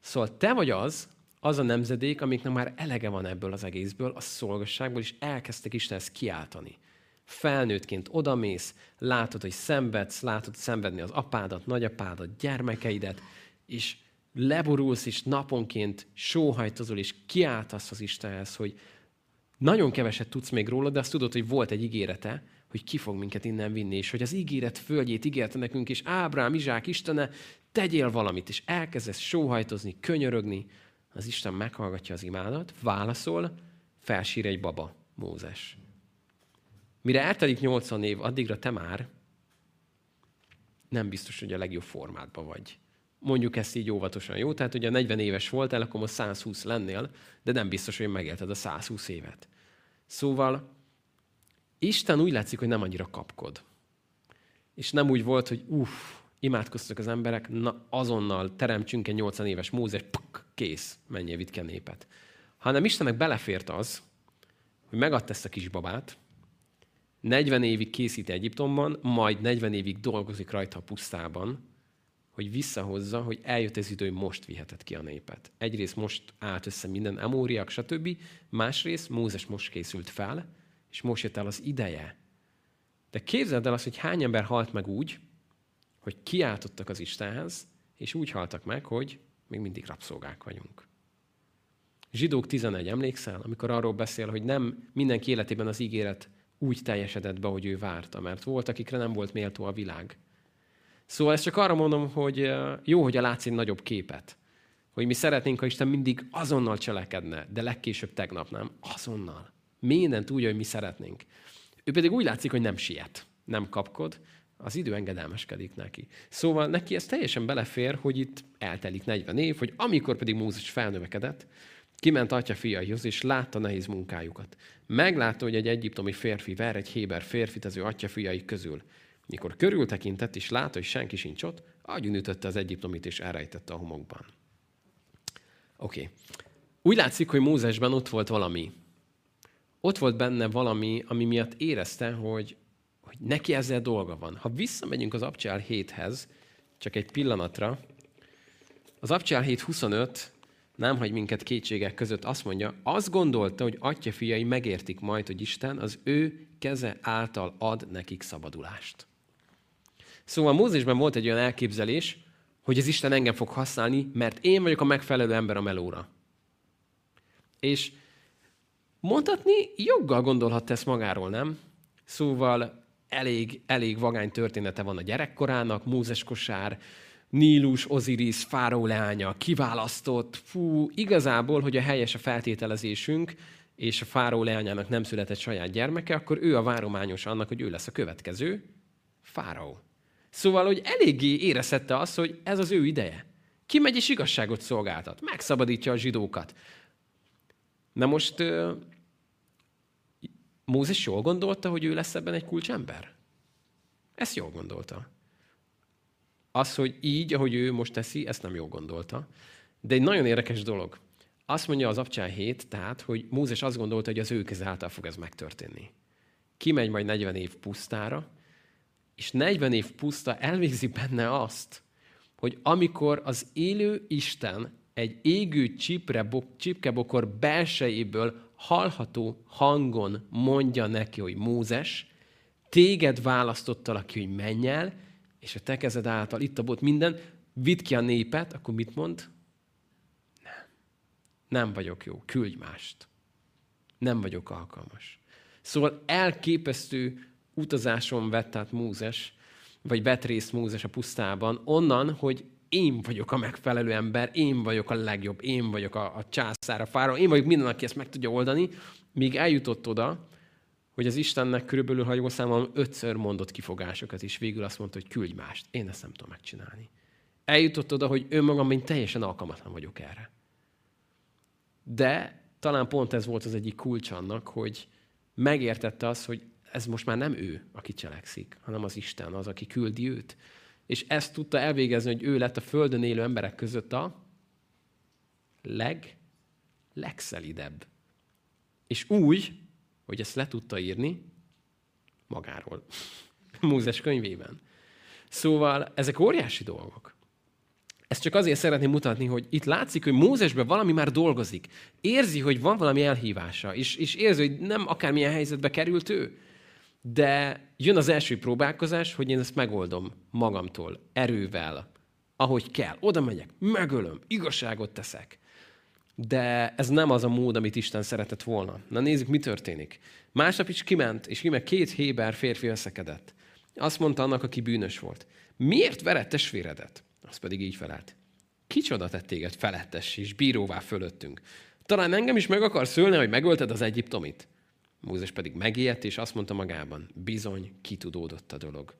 Szóval te vagy az, az a nemzedék, amiknek már elege van ebből az egészből, a szolgasságból, és elkezdtek Istenhez kiáltani. Felnőttként odamész, látod, hogy szenvedsz, látod szenvedni az apádat, nagyapádat, gyermekeidet, és leborulsz, és naponként sóhajtozol, és kiáltasz az Istenhez, hogy nagyon keveset tudsz még róla, de azt tudod, hogy volt egy ígérete, hogy ki fog minket innen vinni, és hogy az ígéret földjét ígérte nekünk, és Ábrám, Izsák, Istene, tegyél valamit, és elkezdesz sóhajtozni, könyörögni, az Isten meghallgatja az imádat, válaszol, felsír egy baba, Mózes. Mire eltelik 80 év, addigra te már nem biztos, hogy a legjobb formátban vagy. Mondjuk ezt így óvatosan, jó? Tehát ugye 40 éves voltál, akkor most 120 lennél, de nem biztos, hogy megélted a 120 évet. Szóval Isten úgy látszik, hogy nem annyira kapkod. És nem úgy volt, hogy uff, imádkoztak az emberek, na azonnal teremtsünk egy 80 éves Mózes, puk, kész, menjél, vidd ki a népet. Hanem Istennek belefért az, hogy megadta ezt a kisbabát, 40 évig készít Egyiptomban, majd 40 évig dolgozik rajta a pusztában, hogy visszahozza, hogy eljött ez idő, hogy most viheted ki a népet. Egyrészt most állt össze minden emóriak, stb. Másrészt Mózes most készült fel, és most jött el az ideje. De képzeld el azt, hogy hány ember halt meg úgy, hogy kiáltottak az Istenhez, és úgy haltak meg, hogy még mindig rabszolgák vagyunk. Zsidók 11, emlékszel, amikor arról beszél, hogy nem mindenki életében az ígéret úgy teljesedett be, hogy ő várta, mert volt, akikre nem volt méltó a világ. Szóval ezt csak arra mondom, hogy jó, hogy a látsz egy nagyobb képet. Hogy mi szeretnénk, ha Isten mindig azonnal cselekedne, de legkésőbb tegnap nem. Azonnal. Mindent úgy, hogy mi szeretnénk. Ő pedig úgy látszik, hogy nem siet, nem kapkod, az idő engedelmeskedik neki. Szóval neki ez teljesen belefér, hogy itt eltelik 40 év, hogy amikor pedig Mózes felnövekedett, kiment atya fiaihoz, és látta nehéz munkájukat. Meglátta, hogy egy egyiptomi férfi ver egy héber férfit az ő atya fiai közül. Mikor körültekintett, és látta, hogy senki sincs ott, ütötte az egyiptomit, és elrejtette a homokban. Oké. Okay. Úgy látszik, hogy Mózesben ott volt valami. Ott volt benne valami, ami miatt érezte, hogy hogy neki ezzel dolga van. Ha visszamegyünk az Abcsál 7-hez, csak egy pillanatra, az Abcsál 7.25 nem hagy minket kétségek között, azt mondja, azt gondolta, hogy atya fiai megértik majd, hogy Isten az ő keze által ad nekik szabadulást. Szóval Mózesben volt egy olyan elképzelés, hogy az Isten engem fog használni, mert én vagyok a megfelelő ember a melóra. És mondhatni, joggal gondolhatta ezt magáról, nem? Szóval elég, elég vagány története van a gyerekkorának, Mózes kosár, Nílus, Oziris, Fáró leánya, kiválasztott, fú, igazából, hogy a helyes a feltételezésünk, és a Fáró leányának nem született saját gyermeke, akkor ő a várományos annak, hogy ő lesz a következő Fáró. Szóval, hogy eléggé érezhette azt, hogy ez az ő ideje. Kimegy és igazságot szolgáltat, megszabadítja a zsidókat. Na most Mózes jól gondolta, hogy ő lesz ebben egy kulcsember? Ezt jól gondolta. Az, hogy így, ahogy ő most teszi, ezt nem jól gondolta. De egy nagyon érdekes dolog. Azt mondja az Abcsán 7, tehát, hogy Mózes azt gondolta, hogy az ő keze által fog ez megtörténni. Kimegy majd 40 év pusztára, és 40 év puszta elvégzi benne azt, hogy amikor az élő Isten egy égő csipre, csipkebokor belsejéből hallható hangon mondja neki, hogy Mózes, téged választottalak ki, hogy menj el, és a te kezed által itt a bot minden, vidd ki a népet, akkor mit mond? Nem. Nem vagyok jó, küldj mást. Nem vagyok alkalmas. Szóval elképesztő utazáson vett át Mózes, vagy vett részt Mózes a pusztában, onnan, hogy én vagyok a megfelelő ember, én vagyok a legjobb, én vagyok a, a császár, a fára, én vagyok minden, aki ezt meg tudja oldani, míg eljutott oda, hogy az Istennek körülbelül, ha jól számolom, ötször mondott kifogásokat, és végül azt mondta, hogy küldj mást. Én ezt nem tudom megcsinálni. Eljutott oda, hogy önmagam én teljesen alkalmatlan vagyok erre. De talán pont ez volt az egyik kulcs annak, hogy megértette azt, hogy ez most már nem ő, aki cselekszik, hanem az Isten az, aki küldi őt és ezt tudta elvégezni, hogy ő lett a Földön élő emberek között a leg, legszelidebb. És úgy, hogy ezt le tudta írni magáról, Mózes könyvében. Szóval ezek óriási dolgok. Ezt csak azért szeretném mutatni, hogy itt látszik, hogy Mózesben valami már dolgozik. Érzi, hogy van valami elhívása, és, és érzi, hogy nem akármilyen helyzetbe került ő. De jön az első próbálkozás, hogy én ezt megoldom magamtól, erővel, ahogy kell. Oda megyek, megölöm, igazságot teszek. De ez nem az a mód, amit Isten szeretett volna. Na nézzük, mi történik. Másnap is kiment, és íme két héber férfi összekedett. Azt mondta annak, aki bűnös volt. Miért vered testvéredet? Az pedig így felelt. Kicsoda tett téged felettes és bíróvá fölöttünk? Talán engem is meg akarsz szülni, hogy megölted az egyiptomit? Mózes pedig megijedt, és azt mondta magában, bizony, kitudódott a dolog.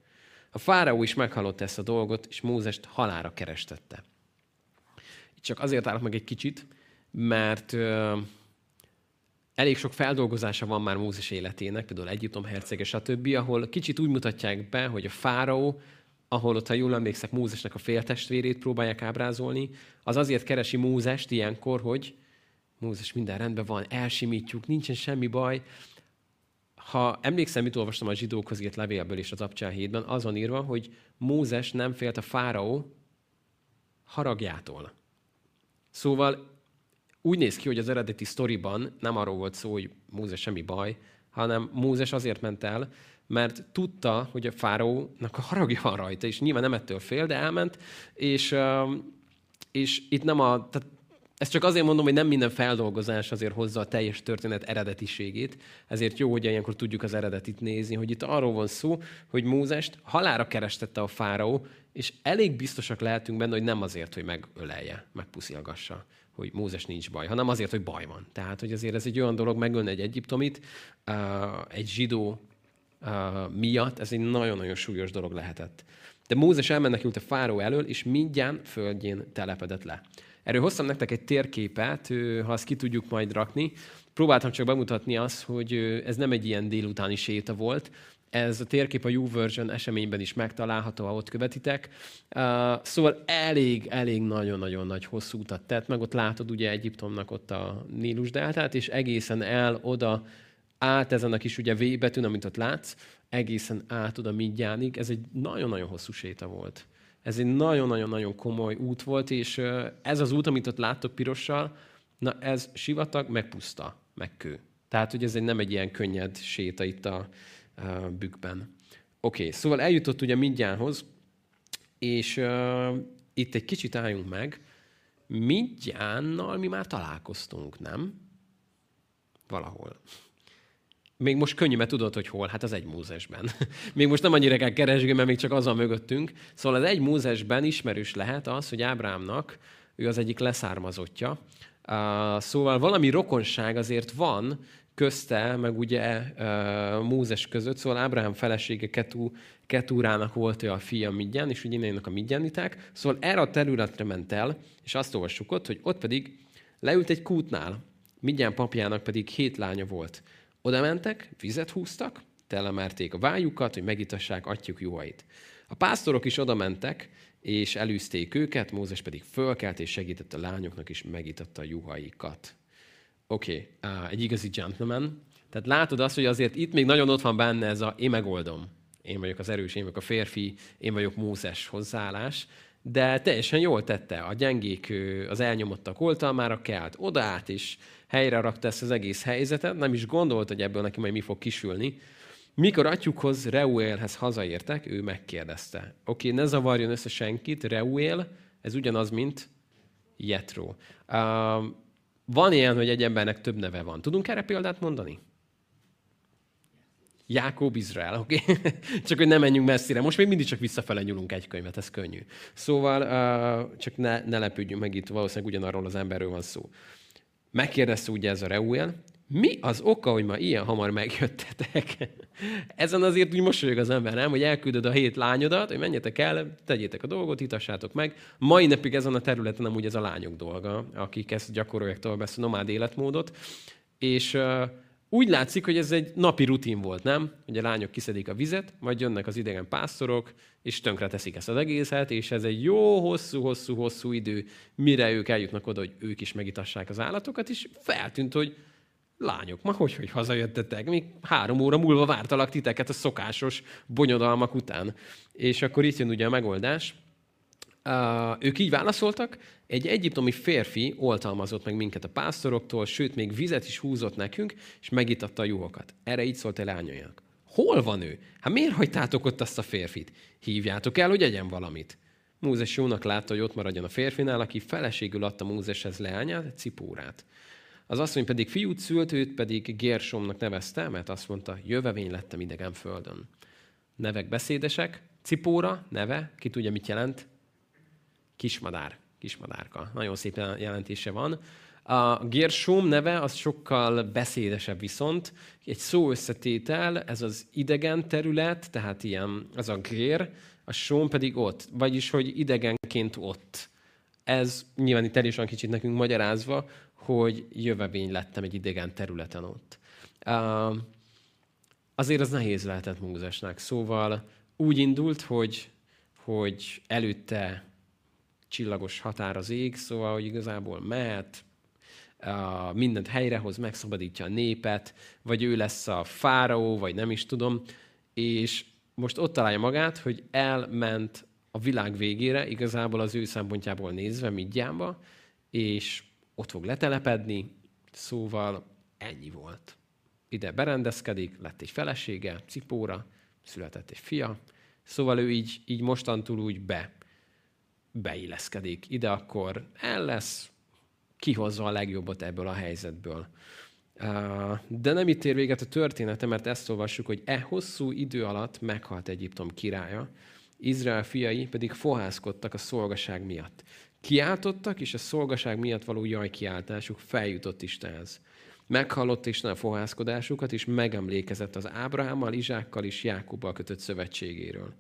A fáraó is meghallotta ezt a dolgot, és Mózest halára kerestette. Itt csak azért állok meg egy kicsit, mert ö, elég sok feldolgozása van már Mózes életének, például Egyiptom hercege, stb., ahol kicsit úgy mutatják be, hogy a fáraó, ahol ott, ha jól emlékszek, Mózesnek a féltestvérét próbálják ábrázolni, az azért keresi Mózest ilyenkor, hogy Mózes, minden rendben van, elsimítjuk, nincsen semmi baj. Ha emlékszem, mit olvastam a zsidókhoz írt levélből és az hétben, az van írva, hogy Mózes nem félt a fáraó haragjától. Szóval úgy néz ki, hogy az eredeti sztoriban nem arról volt szó, hogy Mózes semmi baj, hanem Mózes azért ment el, mert tudta, hogy a fáraónak a haragja van rajta, és nyilván nem ettől fél, de elment, és, és itt nem a, tehát ezt csak azért mondom, hogy nem minden feldolgozás azért hozza a teljes történet eredetiségét, ezért jó, hogy ilyenkor tudjuk az eredetit nézni, hogy itt arról van szó, hogy Mózest halára kerestette a fáraó, és elég biztosak lehetünk benne, hogy nem azért, hogy megölelje, megpuszilgassa, hogy Mózes nincs baj, hanem azért, hogy baj van. Tehát, hogy azért ez egy olyan dolog, megölni egy egyiptomit, egy zsidó miatt, ez egy nagyon-nagyon súlyos dolog lehetett. De Mózes elmenekült a fáraó elől, és mindjárt földjén telepedett le. Erről hoztam nektek egy térképet, ha azt ki tudjuk majd rakni. Próbáltam csak bemutatni azt, hogy ez nem egy ilyen délutáni séta volt, ez a térkép a YouVersion eseményben is megtalálható, ha ott követitek. Szóval elég, elég nagyon-nagyon nagy hosszú utat tett, meg ott látod ugye Egyiptomnak ott a Nílus deltát, és egészen el oda át ezen a kis ugye V betűn, amit ott látsz, egészen át oda Midjánig. Ez egy nagyon-nagyon hosszú séta volt. Ez egy nagyon-nagyon-nagyon komoly út volt, és ez az út, amit ott láttok pirossal, na ez sivatag, meg puszta, meg kő. Tehát, hogy ez egy, nem egy ilyen könnyed séta itt a, a bükkben. Oké, okay, szóval eljutott ugye Midjánhoz, és uh, itt egy kicsit álljunk meg. Midjánnal mi már találkoztunk, nem? Valahol. Még most könnyű, mert tudod, hogy hol. Hát az egy Mózesben. még most nem annyira kell keresni, mert még csak az a mögöttünk. Szóval az egy Mózesben ismerős lehet az, hogy Ábrámnak ő az egyik leszármazottja. Szóval valami rokonság azért van közte, meg ugye Mózes között, szóval Ábrahám felesége Ketú, Ketúrának volt ő a fia Midján, és ugye innen a midjaniták. Szóval erre a területre ment el, és azt olvassuk ott, hogy ott pedig leült egy kútnál, Midján papjának pedig hét lánya volt. Oda mentek, vizet húztak, telemerték a vájukat, hogy megitassák atyjuk juhait. A pásztorok is oda mentek, és elűzték őket, Mózes pedig fölkelt, és segített a lányoknak, és megitatta a juhaikat. Oké, okay, egy igazi gentleman. Tehát látod azt, hogy azért itt még nagyon ott van benne ez a én megoldom. Én vagyok az erős, én vagyok a férfi, én vagyok Mózes hozzáállás. De teljesen jól tette. A gyengék, az elnyomottak oltalmára kelt odaát, és helyre rakta ezt az egész helyzetet, nem is gondolt, hogy ebből neki majd mi fog kisülni. Mikor atyukhoz, Reuelhez hazaértek, ő megkérdezte. Oké, ne zavarjon össze senkit, Reuel, ez ugyanaz, mint Jetro. Uh, van ilyen, hogy egy embernek több neve van. Tudunk erre példát mondani? Jákob Izrael, oké? Okay? csak hogy nem menjünk messzire. Most még mindig csak visszafele nyúlunk egy könyvet, ez könnyű. Szóval uh, csak ne, ne lepődjünk meg, itt valószínűleg ugyanarról az emberről van szó. Megkérdezte ugye ez a Reuel, mi az oka, hogy ma ilyen hamar megjöttetek? Ezen azért úgy mosolyog az ember, nem? Hogy elküldöd a hét lányodat, hogy menjetek el, tegyétek a dolgot, itassátok meg. Mai napig ezen a területen nem úgy ez a lányok dolga, akik ezt gyakorolják tovább ezt a nomád életmódot. És uh, úgy látszik, hogy ez egy napi rutin volt, nem? Hogy a lányok kiszedik a vizet, majd jönnek az idegen pásztorok, és tönkre teszik ezt az egészet, és ez egy jó, hosszú, hosszú, hosszú idő, mire ők eljutnak oda, hogy ők is megitassák az állatokat, és feltűnt, hogy lányok, ma hogy, hogy hazajöttetek? Még három óra múlva vártalak titeket a szokásos bonyodalmak után. És akkor itt jön ugye a megoldás. Ők így válaszoltak, egy egyiptomi férfi oltalmazott meg minket a pásztoroktól, sőt, még vizet is húzott nekünk, és megitatta a juhokat. Erre így szólt el lányainak. Hol van ő? Hát miért hagytátok ott azt a férfit? Hívjátok el, hogy egyen valamit. Mózes jónak látta, hogy ott maradjon a férfinál, aki feleségül adta Mózeshez leányát, Cipórát. Az asszony pedig fiút szült, őt pedig Gersomnak nevezte, mert azt mondta, jövevény lettem idegen földön. Nevek beszédesek, Cipóra, neve, ki tudja, mit jelent? Kismadár, kismadárka. Nagyon szép jelentése van. A Gershom neve az sokkal beszédesebb viszont. Egy szó összetétel, ez az idegen terület, tehát ilyen, az a gér, a som pedig ott. Vagyis, hogy idegenként ott. Ez nyilván itt el is van kicsit nekünk magyarázva, hogy jövevény lettem egy idegen területen ott. Azért az nehéz lehetett Mózesnek. Szóval úgy indult, hogy, hogy előtte csillagos határ az ég, szóval, hogy igazából mehet, mindent helyrehoz, megszabadítja a népet, vagy ő lesz a fáraó, vagy nem is tudom, és most ott találja magát, hogy elment a világ végére, igazából az ő szempontjából nézve, Midjánba, és ott fog letelepedni, szóval ennyi volt. Ide berendezkedik, lett egy felesége, Cipóra, született egy fia, szóval ő így, így mostantól úgy be, beilleszkedik. Ide akkor el lesz, kihozza a legjobbat ebből a helyzetből. De nem itt ér véget a története, mert ezt olvassuk, hogy e hosszú idő alatt meghalt Egyiptom királya, Izrael fiai pedig fohászkodtak a szolgaság miatt. Kiáltottak, és a szolgaság miatt való jajkiáltásuk feljutott Istenhez. Meghallott Isten a fohászkodásukat, és megemlékezett az Ábrahámmal, Izsákkal és Jákubbal kötött szövetségéről.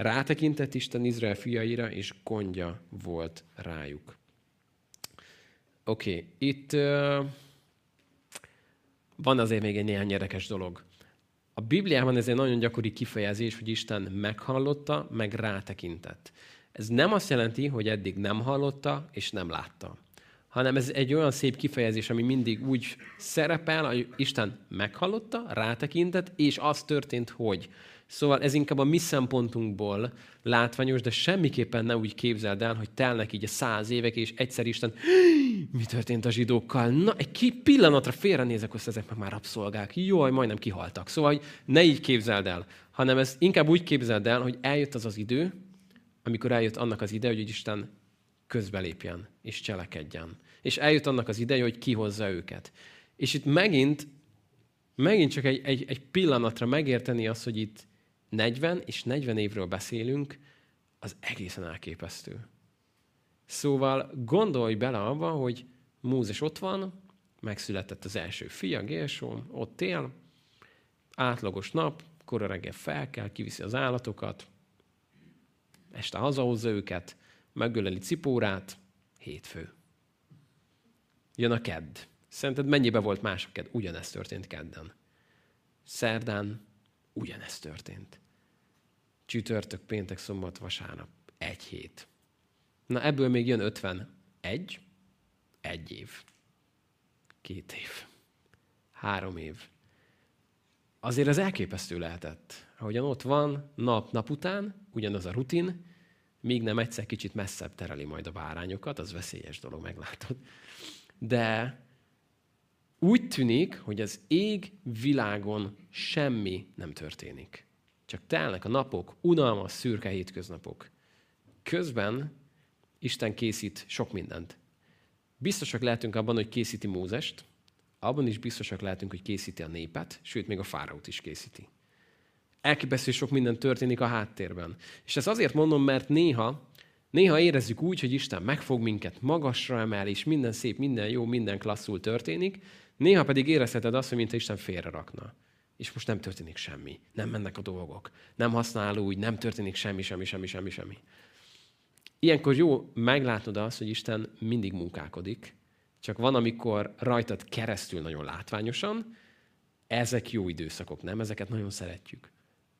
Rátekintett Isten Izrael fiaira, és gondja volt rájuk. Oké, okay, itt uh, van azért még egy néhány érdekes dolog. A Bibliában ez egy nagyon gyakori kifejezés, hogy Isten meghallotta, meg rátekintett. Ez nem azt jelenti, hogy eddig nem hallotta és nem látta, hanem ez egy olyan szép kifejezés, ami mindig úgy szerepel, hogy Isten meghallotta, rátekintett, és az történt, hogy. Szóval ez inkább a mi szempontunkból látványos, de semmiképpen ne úgy képzeld el, hogy telnek így a száz évek, és egyszer Isten, mi történt a zsidókkal? Na, egy pillanatra félrenézek, hogy ezek meg már rabszolgák. Jaj, majdnem kihaltak. Szóval, ne így képzeld el, hanem ez inkább úgy képzeld el, hogy eljött az az idő, amikor eljött annak az ideje, hogy Isten közbelépjen és cselekedjen. És eljött annak az ideje, hogy kihozza őket. És itt megint, megint csak egy, egy, egy pillanatra megérteni azt, hogy itt 40 és 40 évről beszélünk, az egészen elképesztő. Szóval gondolj bele abba, hogy Mózes ott van, megszületett az első fia, Gérsom, ott él, átlagos nap, kora reggel fel kell, kiviszi az állatokat, este hazahozza őket, megöleli Cipórát, hétfő. Jön a kedd. Szerinted mennyibe volt más a kedd? Ugyanezt történt kedden. Szerdán ugyanezt történt. Csütörtök, péntek, szombat, vasárnap. Egy hét. Na ebből még jön 51, egy év, két év, három év. Azért ez elképesztő lehetett. Ahogyan ott van, nap-nap után, ugyanaz a rutin, míg nem egyszer kicsit messzebb tereli majd a bárányokat, az veszélyes dolog, meglátod. De úgy tűnik, hogy az ég világon semmi nem történik. Csak telnek a napok, unalmas, szürke hétköznapok. Közben Isten készít sok mindent. Biztosak lehetünk abban, hogy készíti Mózest, abban is biztosak lehetünk, hogy készíti a népet, sőt, még a fáraót is készíti. Elképesztő sok minden történik a háttérben. És ezt azért mondom, mert néha, néha érezzük úgy, hogy Isten megfog minket, magasra emel, és minden szép, minden jó, minden klasszul történik, néha pedig érezheted azt, hogy mintha Isten félre rakna. És most nem történik semmi. Nem mennek a dolgok. Nem használ úgy, nem történik semmi, semmi, semmi, semmi, semmi. Ilyenkor jó meglátnod azt, hogy Isten mindig munkálkodik, csak van, amikor rajtad keresztül nagyon látványosan, ezek jó időszakok, nem? Ezeket nagyon szeretjük.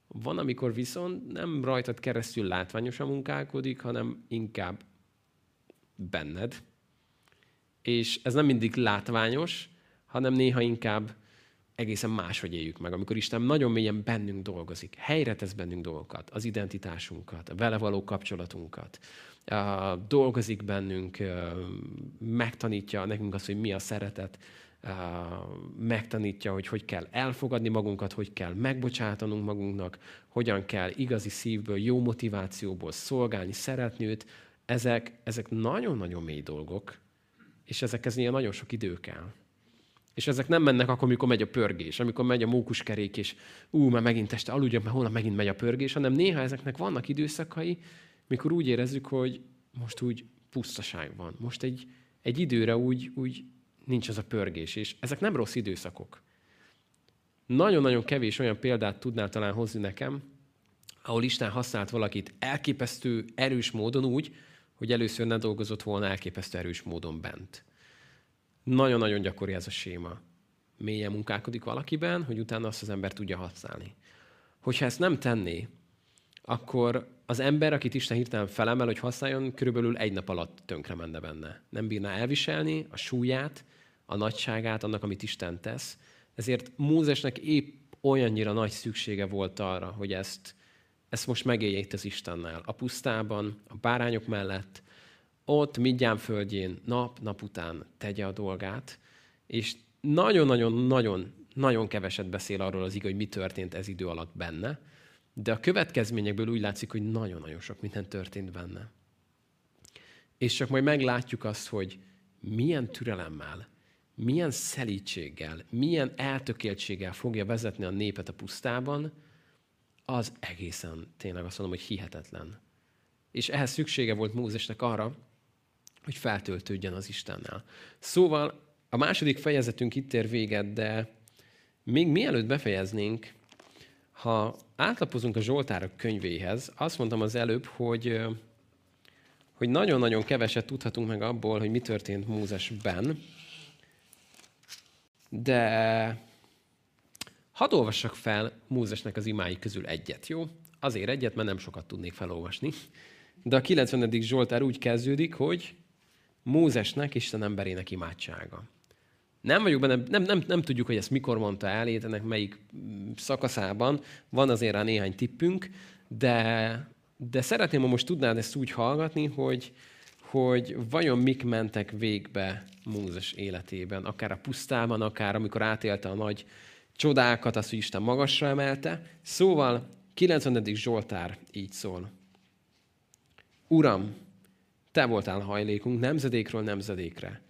Van, amikor viszont nem rajtad keresztül látványosan munkálkodik, hanem inkább benned. És ez nem mindig látványos, hanem néha inkább egészen máshogy éljük meg, amikor Isten nagyon mélyen bennünk dolgozik, helyre tesz bennünk dolgokat, az identitásunkat, a vele való kapcsolatunkat, dolgozik bennünk, megtanítja nekünk azt, hogy mi a szeretet, megtanítja, hogy hogy kell elfogadni magunkat, hogy kell megbocsátanunk magunknak, hogyan kell igazi szívből, jó motivációból szolgálni, szeretni őt. Ezek, ezek nagyon-nagyon mély dolgok, és ezekhez ilyen nagyon sok idő kell. És ezek nem mennek akkor, amikor megy a pörgés, amikor megy a mókuskerék, és ú, már megint este aludjak, mert holnap megint megy a pörgés, hanem néha ezeknek vannak időszakai, mikor úgy érezzük, hogy most úgy pusztaság van. Most egy, egy időre úgy, úgy nincs az a pörgés, és ezek nem rossz időszakok. Nagyon-nagyon kevés olyan példát tudnál talán hozni nekem, ahol Isten használt valakit elképesztő erős módon úgy, hogy először ne dolgozott volna elképesztő erős módon bent. Nagyon-nagyon gyakori ez a séma. Mélyen munkálkodik valakiben, hogy utána azt az ember tudja használni. Hogyha ezt nem tenné, akkor az ember, akit Isten hirtelen felemel, hogy használjon, körülbelül egy nap alatt tönkre menne benne. Nem bírná elviselni a súlyát, a nagyságát annak, amit Isten tesz. Ezért Mózesnek épp olyannyira nagy szüksége volt arra, hogy ezt, ezt most megélje itt az Istennel. A pusztában, a bárányok mellett, ott Midján földjén nap-nap után tegye a dolgát, és nagyon-nagyon-nagyon nagyon keveset beszél arról az igaz, hogy mi történt ez idő alatt benne, de a következményekből úgy látszik, hogy nagyon-nagyon sok minden történt benne. És csak majd meglátjuk azt, hogy milyen türelemmel, milyen szelítséggel, milyen eltökéltséggel fogja vezetni a népet a pusztában, az egészen tényleg azt mondom, hogy hihetetlen. És ehhez szüksége volt Mózesnek arra, hogy feltöltődjön az Istennel. Szóval a második fejezetünk itt ér véget, de még mielőtt befejeznénk, ha átlapozunk a Zsoltárok könyvéhez, azt mondtam az előbb, hogy, hogy nagyon-nagyon keveset tudhatunk meg abból, hogy mi történt Mózesben, de hadd olvassak fel Mózesnek az imái közül egyet, jó? Azért egyet, mert nem sokat tudnék felolvasni. De a 90. Zsoltár úgy kezdődik, hogy Mózesnek, Isten emberének imádsága. Nem vagyok benne, nem, nem, nem tudjuk, hogy ezt mikor mondta el, ennek melyik szakaszában, van azért rá néhány tippünk, de, de szeretném, ha most tudnád ezt úgy hallgatni, hogy, hogy vajon mik mentek végbe Mózes életében, akár a pusztában, akár amikor átélte a nagy csodákat, azt, hogy Isten magasra emelte. Szóval 90. Zsoltár így szól. Uram, te voltál hajlékunk nemzedékről nemzedékre.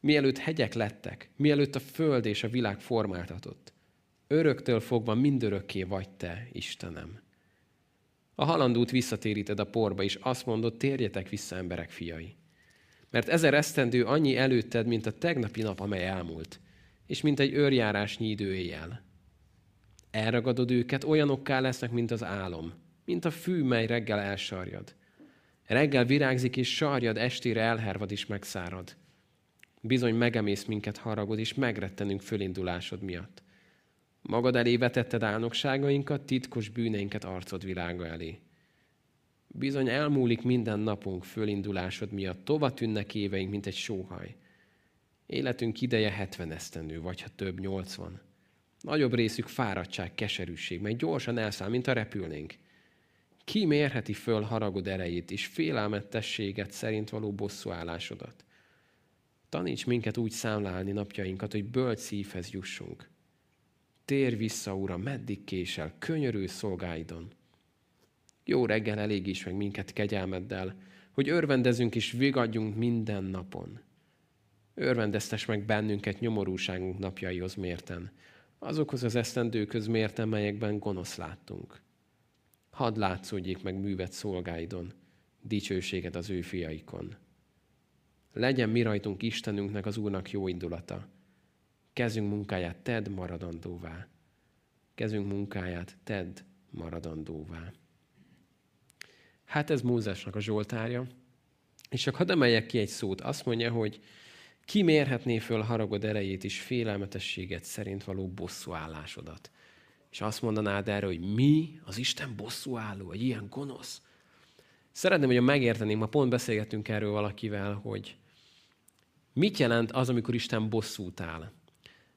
Mielőtt hegyek lettek, mielőtt a föld és a világ formáltatott, öröktől fogva mindörökké vagy te, Istenem. A halandót visszatéríted a porba, és azt mondod, térjetek vissza, emberek fiai. Mert ezer esztendő annyi előtted, mint a tegnapi nap, amely elmúlt, és mint egy őrjárásnyi idő éjjel. Elragadod őket, olyanokká lesznek, mint az álom, mint a fű, mely reggel elsarjad. Reggel virágzik, és sarjad, estére elhervad és megszárad. Bizony megemész minket haragod, és megrettenünk fölindulásod miatt. Magad elé vetetted álnokságainkat, titkos bűneinket arcod világa elé. Bizony elmúlik minden napunk fölindulásod miatt, tova tűnnek éveink, mint egy sóhaj. Életünk ideje hetven esztendő, vagy ha több, nyolcvan. Nagyobb részük fáradtság, keserűség, mely gyorsan elszáll, mint a repülnénk. Ki mérheti föl haragod erejét és félelmetességet szerint való bosszúállásodat? Taníts minket úgy számlálni napjainkat, hogy bölcs szívhez jussunk. Tér vissza, Uram, meddig késel, könyörű szolgáidon. Jó reggel elég is meg minket kegyelmeddel, hogy örvendezünk és vigadjunk minden napon. Örvendeztes meg bennünket nyomorúságunk napjaihoz mérten, azokhoz az esztendőköz mérten, melyekben gonosz láttunk. Hadd látszódjék meg művet szolgáidon, dicsőséget az ő fiaikon. Legyen mi rajtunk Istenünknek, az Úrnak jó indulata. Kezünk munkáját tedd maradandóvá. Kezünk munkáját tedd maradandóvá. Hát ez Mózesnak a zsoltárja. És csak hadd emeljek ki egy szót. Azt mondja, hogy ki mérhetné föl haragod erejét és félelmetességet szerint való bosszúállásodat. És azt mondanád erre, hogy mi az Isten bosszúálló, egy ilyen gonosz. Szeretném, hogy megérteném, ma pont beszélgettünk erről valakivel, hogy mit jelent az, amikor Isten bosszút áll.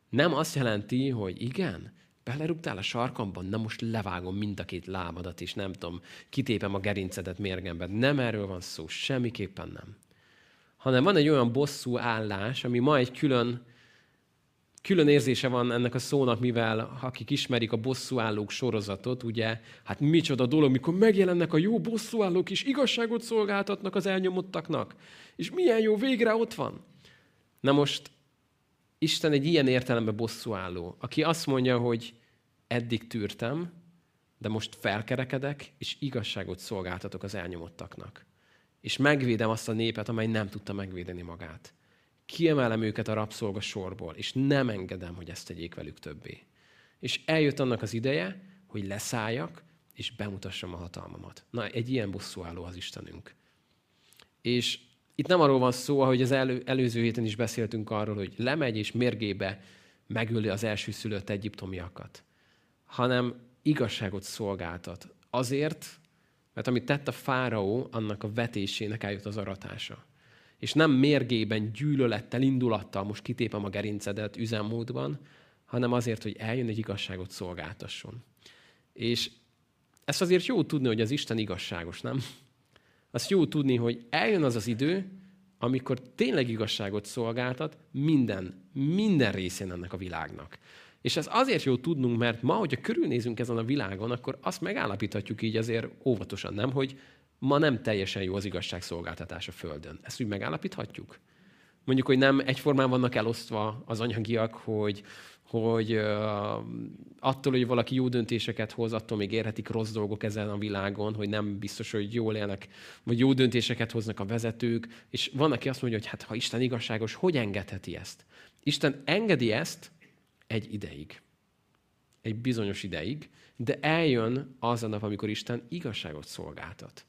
nem azt jelenti, hogy igen, belerúgtál a sarkamban, na most levágom mind a két lábadat, és nem tudom, kitépem a gerincedet mérgemben. Nem erről van szó, semmiképpen nem. Hanem van egy olyan bosszú állás, ami ma egy külön, külön érzése van ennek a szónak, mivel akik ismerik a bosszúállók sorozatot, ugye, hát micsoda dolog, mikor megjelennek a jó bosszúállók, és igazságot szolgáltatnak az elnyomottaknak. És milyen jó, végre ott van. Na most Isten egy ilyen értelemben bosszúálló, aki azt mondja, hogy eddig tűrtem, de most felkerekedek, és igazságot szolgáltatok az elnyomottaknak. És megvédem azt a népet, amely nem tudta megvédeni magát. Kiemelem őket a rabszolga sorból, és nem engedem, hogy ezt tegyék velük többé. És eljött annak az ideje, hogy leszálljak, és bemutassam a hatalmamat. Na, egy ilyen bosszúálló az Istenünk. És itt nem arról van szó, ahogy az elő, előző héten is beszéltünk arról, hogy lemegy és mérgébe megöli az első szülött egyiptomiakat, hanem igazságot szolgáltat. Azért, mert amit tett a fáraó, annak a vetésének eljött az aratása. És nem mérgében, gyűlölettel, indulattal most kitépem a gerincedet üzemmódban, hanem azért, hogy eljön egy igazságot szolgáltasson. És ezt azért jó tudni, hogy az Isten igazságos, nem? azt jó tudni, hogy eljön az az idő, amikor tényleg igazságot szolgáltat minden, minden részén ennek a világnak. És ez azért jó tudnunk, mert ma, hogyha körülnézünk ezen a világon, akkor azt megállapíthatjuk így azért óvatosan, nem, hogy ma nem teljesen jó az igazságszolgáltatás a Földön. Ezt úgy megállapíthatjuk? Mondjuk, hogy nem egyformán vannak elosztva az anyagiak, hogy hogy attól, hogy valaki jó döntéseket hoz, attól még érhetik rossz dolgok ezen a világon, hogy nem biztos, hogy jól élnek, vagy jó döntéseket hoznak a vezetők. És van, aki azt mondja, hogy hát ha Isten igazságos, hogy engedheti ezt? Isten engedi ezt egy ideig. Egy bizonyos ideig, de eljön az a nap, amikor Isten igazságot szolgáltat.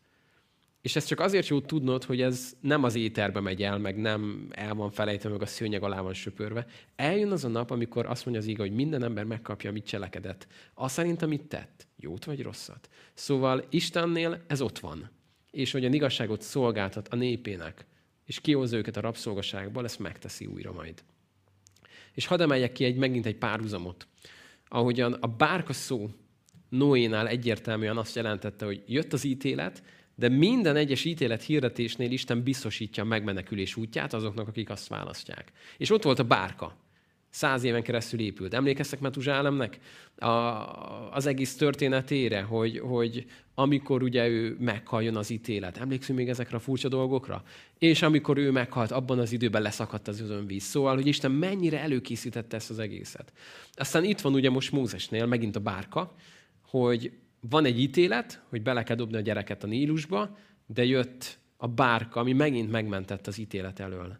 És ez csak azért jó tudnod, hogy ez nem az éterbe megy el, meg nem el van felejtve, meg a szőnyeg alá van söpörve. Eljön az a nap, amikor azt mondja az íga, hogy minden ember megkapja, amit cselekedett. Azt szerint, amit tett. Jót vagy rosszat. Szóval Istennél ez ott van. És hogy a igazságot szolgáltat a népének, és kihozza őket a rabszolgaságból, ezt megteszi újra majd. És hadd emeljek ki egy, megint egy párhuzamot. Ahogyan a bárka szó Noénál egyértelműen azt jelentette, hogy jött az ítélet, de minden egyes ítélet hirdetésnél Isten biztosítja a megmenekülés útját azoknak, akik azt választják. És ott volt a bárka. Száz éven keresztül épült. Emlékeztek Metuzsálemnek a, az egész történetére, hogy, hogy amikor ugye ő meghalljon az ítélet. Emlékszünk még ezekre a furcsa dolgokra? És amikor ő meghalt, abban az időben leszakadt az özönvíz. Szóval, hogy Isten mennyire előkészítette ezt az egészet. Aztán itt van ugye most Mózesnél megint a bárka, hogy van egy ítélet, hogy bele kell dobni a gyereket a Nílusba, de jött a bárka, ami megint megmentett az ítélet elől.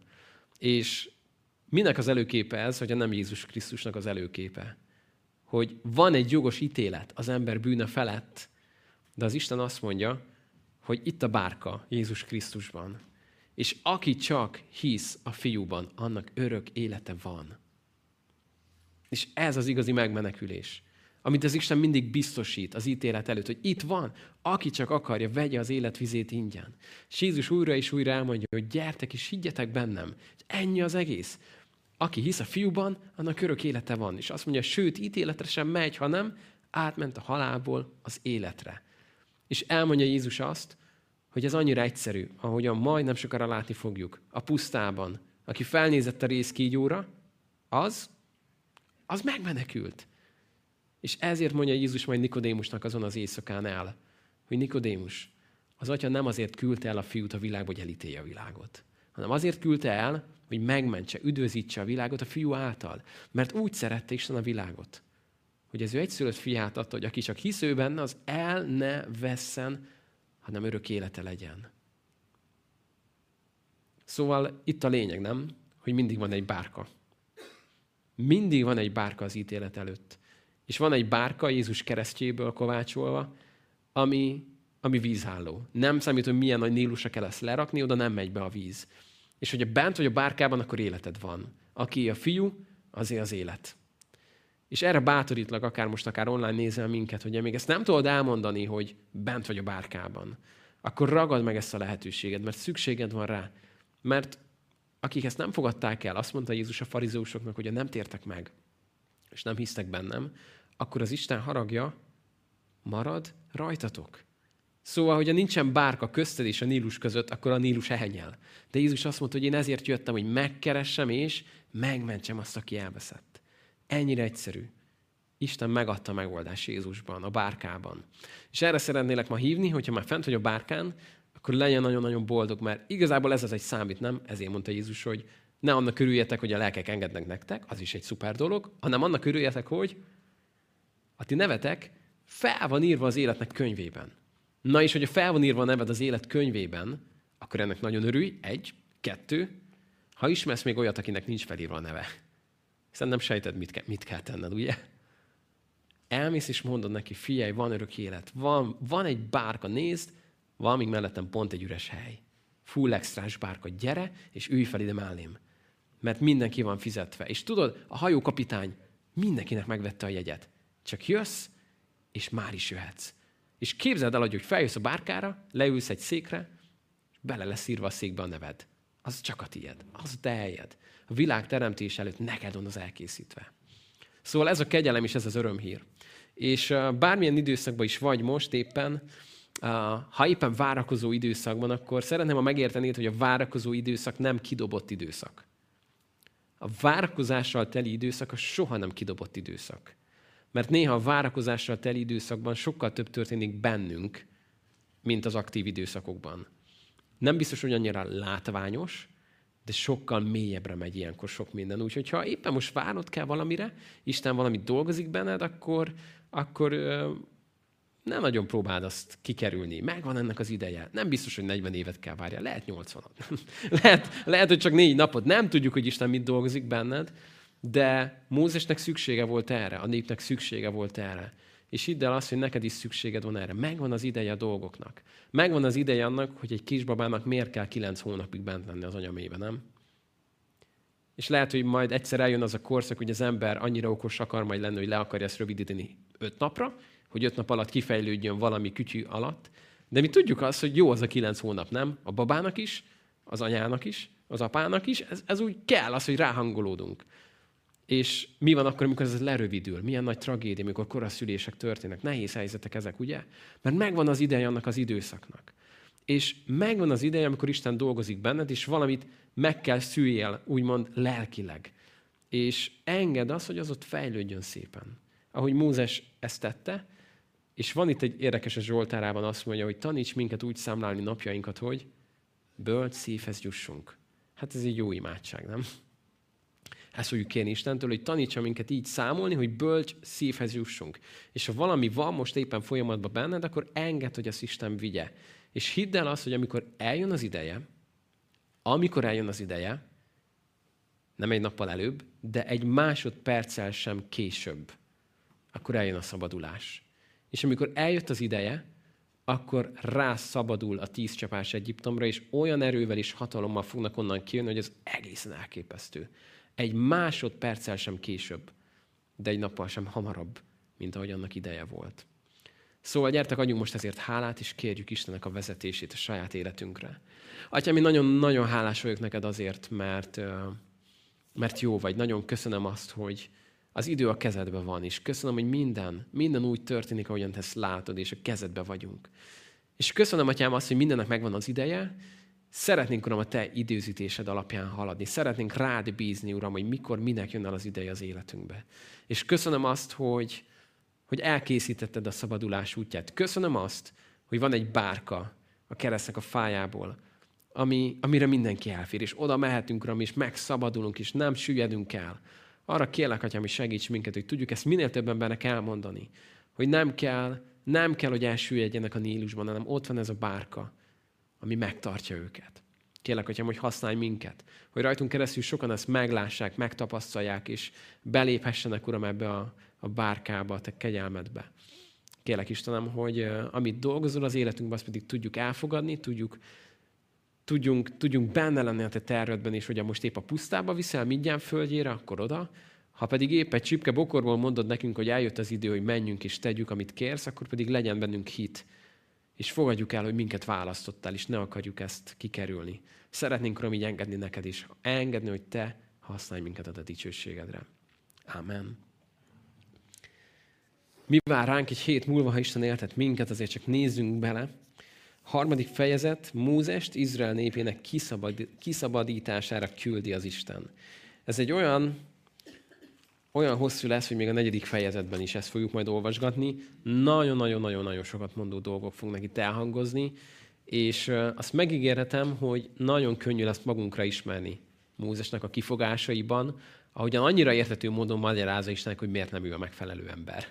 És minek az előképe ez, hogy a nem Jézus Krisztusnak az előképe? Hogy van egy jogos ítélet az ember bűne felett, de az Isten azt mondja, hogy itt a bárka Jézus Krisztusban. És aki csak hisz a fiúban, annak örök élete van. És ez az igazi megmenekülés amit az Isten mindig biztosít az ítélet előtt, hogy itt van, aki csak akarja, vegye az életvizét ingyen. És Jézus újra és újra elmondja, hogy gyertek és higgyetek bennem. Ennyi az egész. Aki hisz a fiúban, annak örök élete van. És azt mondja, sőt, ítéletre sem megy, hanem átment a halálból az életre. És elmondja Jézus azt, hogy ez annyira egyszerű, ahogyan majdnem sokára látni fogjuk. A pusztában, aki felnézett a részkígyóra, az, az megmenekült. És ezért mondja Jézus majd Nikodémusnak azon az éjszakán el, hogy Nikodémus, az atya nem azért küldte el a fiút a világba, hogy elítélje a világot, hanem azért küldte el, hogy megmentse, üdvözítse a világot a fiú által. Mert úgy szerette Isten a világot, hogy az ő egyszülött fiát adta, hogy aki csak hisz ő benne, az el ne vesszen, hanem örök élete legyen. Szóval itt a lényeg, nem? Hogy mindig van egy bárka. Mindig van egy bárka az ítélet előtt. És van egy bárka Jézus keresztjéből kovácsolva, ami, ami vízháló. Nem számít, hogy milyen nagy Nílusra kell ezt lerakni, oda nem megy be a víz. És hogyha bent vagy a bárkában, akkor életed van. Aki a fiú, azért az élet. És erre bátorítlak, akár most, akár online nézel minket, hogy még ezt nem tudod elmondani, hogy bent vagy a bárkában, akkor ragad meg ezt a lehetőséget, mert szükséged van rá. Mert akik ezt nem fogadták el, azt mondta Jézus a farizósoknak, hogy nem tértek meg, és nem hisztek bennem, akkor az Isten haragja marad rajtatok. Szóval, hogyha nincsen bárka közted és a Nílus között, akkor a Nílus elnyel. De Jézus azt mondta, hogy én ezért jöttem, hogy megkeressem és megmentsem azt, aki elveszett. Ennyire egyszerű. Isten megadta a megoldást Jézusban, a bárkában. És erre szeretnélek ma hívni, hogyha már fent vagy a bárkán, akkor legyen nagyon-nagyon boldog, mert igazából ez az egy számít, nem? Ezért mondta Jézus, hogy ne annak örüljetek, hogy a lelkek engednek nektek, az is egy szuper dolog, hanem annak örüljetek, hogy ti nevetek fel van írva az életnek könyvében. Na és hogyha fel van írva a neved az élet könyvében, akkor ennek nagyon örülj. Egy, kettő, ha ismersz még olyat, akinek nincs felírva a neve. Hiszen nem sejted, mit, ke- mit kell tenned, ugye? Elmész és mondod neki, figyelj, van örök élet, van, van egy bárka, nézd, van még mellettem pont egy üres hely. Full extrás bárka, gyere, és ülj fel ide mellém. Mert mindenki van fizetve. És tudod, a hajókapitány mindenkinek megvette a jegyet. Csak jössz, és már is jöhetsz. És képzeld el, hogy feljössz a bárkára, leülsz egy székre, és bele lesz írva a székbe a neved. Az csak a tied, az a te helyed. A világ teremtés előtt neked van az elkészítve. Szóval ez a kegyelem és ez az örömhír. És bármilyen időszakban is vagy most éppen, ha éppen várakozó időszakban, akkor szeretném, ha megértenéd, hogy a várakozó időszak nem kidobott időszak. A várakozással teli időszak a soha nem kidobott időszak. Mert néha a várakozással teli időszakban sokkal több történik bennünk, mint az aktív időszakokban. Nem biztos, hogy annyira látványos, de sokkal mélyebbre megy ilyenkor sok minden. Úgyhogy ha éppen most várnod kell valamire, Isten valamit dolgozik benned, akkor, akkor nem nagyon próbáld azt kikerülni. Megvan ennek az ideje. Nem biztos, hogy 40 évet kell várja. Lehet 80 lehet, lehet, hogy csak négy napot. Nem tudjuk, hogy Isten mit dolgozik benned, de Mózesnek szüksége volt erre, a népnek szüksége volt erre. És hidd el azt, hogy neked is szükséged van erre. Megvan az ideje a dolgoknak. Megvan az ideje annak, hogy egy kisbabának miért kell kilenc hónapig bent lenni az anyamébe, nem? És lehet, hogy majd egyszer eljön az a korszak, hogy az ember annyira okos akar majd lenni, hogy le akarja ezt rövidíteni öt napra, hogy öt nap alatt kifejlődjön valami kütyű alatt. De mi tudjuk azt, hogy jó az a kilenc hónap, nem? A babának is, az anyának is, az apának is. Ez, ez úgy kell az, hogy ráhangolódunk. És mi van akkor, amikor ez lerövidül? Milyen nagy tragédia, amikor koraszülések történnek? Nehéz helyzetek ezek, ugye? Mert megvan az ideje annak az időszaknak. És megvan az ideje, amikor Isten dolgozik benned, és valamit meg kell szüljél, úgymond lelkileg. És enged az, hogy az ott fejlődjön szépen. Ahogy Mózes ezt tette, és van itt egy érdekes a Zsoltárában azt mondja, hogy taníts minket úgy számlálni napjainkat, hogy bölcs szívhez jussunk. Hát ez egy jó imádság, nem? Ezt fogjuk kérni Istentől, hogy tanítsa minket így számolni, hogy bölcs szívhez jussunk. És ha valami van most éppen folyamatban benned, akkor enged, hogy az Isten vigye. És hidd el azt, hogy amikor eljön az ideje, amikor eljön az ideje, nem egy nappal előbb, de egy másodperccel sem később, akkor eljön a szabadulás. És amikor eljött az ideje, akkor rászabadul a tíz csapás Egyiptomra, és olyan erővel és hatalommal fognak onnan kijönni, hogy ez egészen elképesztő. Egy másodperccel sem később, de egy nappal sem hamarabb, mint ahogy annak ideje volt. Szóval gyertek, adjunk most ezért hálát, és kérjük Istennek a vezetését a saját életünkre. Atyám, én nagyon-nagyon hálás vagyok neked azért, mert, mert jó vagy. Nagyon köszönöm azt, hogy, az idő a kezedben van, és köszönöm, hogy minden, minden úgy történik, ahogyan te ezt látod, és a kezedbe vagyunk. És köszönöm, Atyám, azt, hogy mindennek megvan az ideje, Szeretnénk, Uram, a Te időzítésed alapján haladni. Szeretnénk rád bízni, Uram, hogy mikor, minek jön el az ideje az életünkbe. És köszönöm azt, hogy, hogy elkészítetted a szabadulás útját. Köszönöm azt, hogy van egy bárka a keresztek a fájából, ami, amire mindenki elfér, és oda mehetünk, Uram, és megszabadulunk, és nem süllyedünk el, arra kérlek, Atyám, hogy segíts minket, hogy tudjuk ezt minél több embernek elmondani. Hogy nem kell, nem kell, hogy elsüllyedjenek a Nílusban, hanem ott van ez a bárka, ami megtartja őket. Kérlek, Atyám, hogy használj minket, hogy rajtunk keresztül sokan ezt meglássák, megtapasztalják, és beléphessenek, Uram, ebbe a, a bárkába, a Te kegyelmedbe. Kérlek, Istenem, hogy amit dolgozol az életünkben, azt pedig tudjuk elfogadni, tudjuk tudjunk, tudjunk benne lenni a te tervedben, és hogyha most épp a pusztába viszel mindjárt földjére, akkor oda. Ha pedig épp egy csipke bokorból mondod nekünk, hogy eljött az idő, hogy menjünk és tegyük, amit kérsz, akkor pedig legyen bennünk hit. És fogadjuk el, hogy minket választottál, és ne akarjuk ezt kikerülni. Szeretnénk, Uram, így engedni neked is. Engedni, hogy te használj minket a te dicsőségedre. Amen. mi vár ránk egy hét múlva, ha Isten éltet minket, azért csak nézzünk bele. Harmadik fejezet, Mózest Izrael népének kiszabad, kiszabadítására küldi az Isten. Ez egy olyan, olyan hosszú lesz, hogy még a negyedik fejezetben is ezt fogjuk majd olvasgatni. Nagyon-nagyon-nagyon-nagyon sokat mondó dolgok fognak itt elhangozni, és azt megígérhetem, hogy nagyon könnyű lesz magunkra ismerni Mózesnek a kifogásaiban, ahogyan annyira értető módon magyarázza Istennek, hogy miért nem ő a megfelelő ember.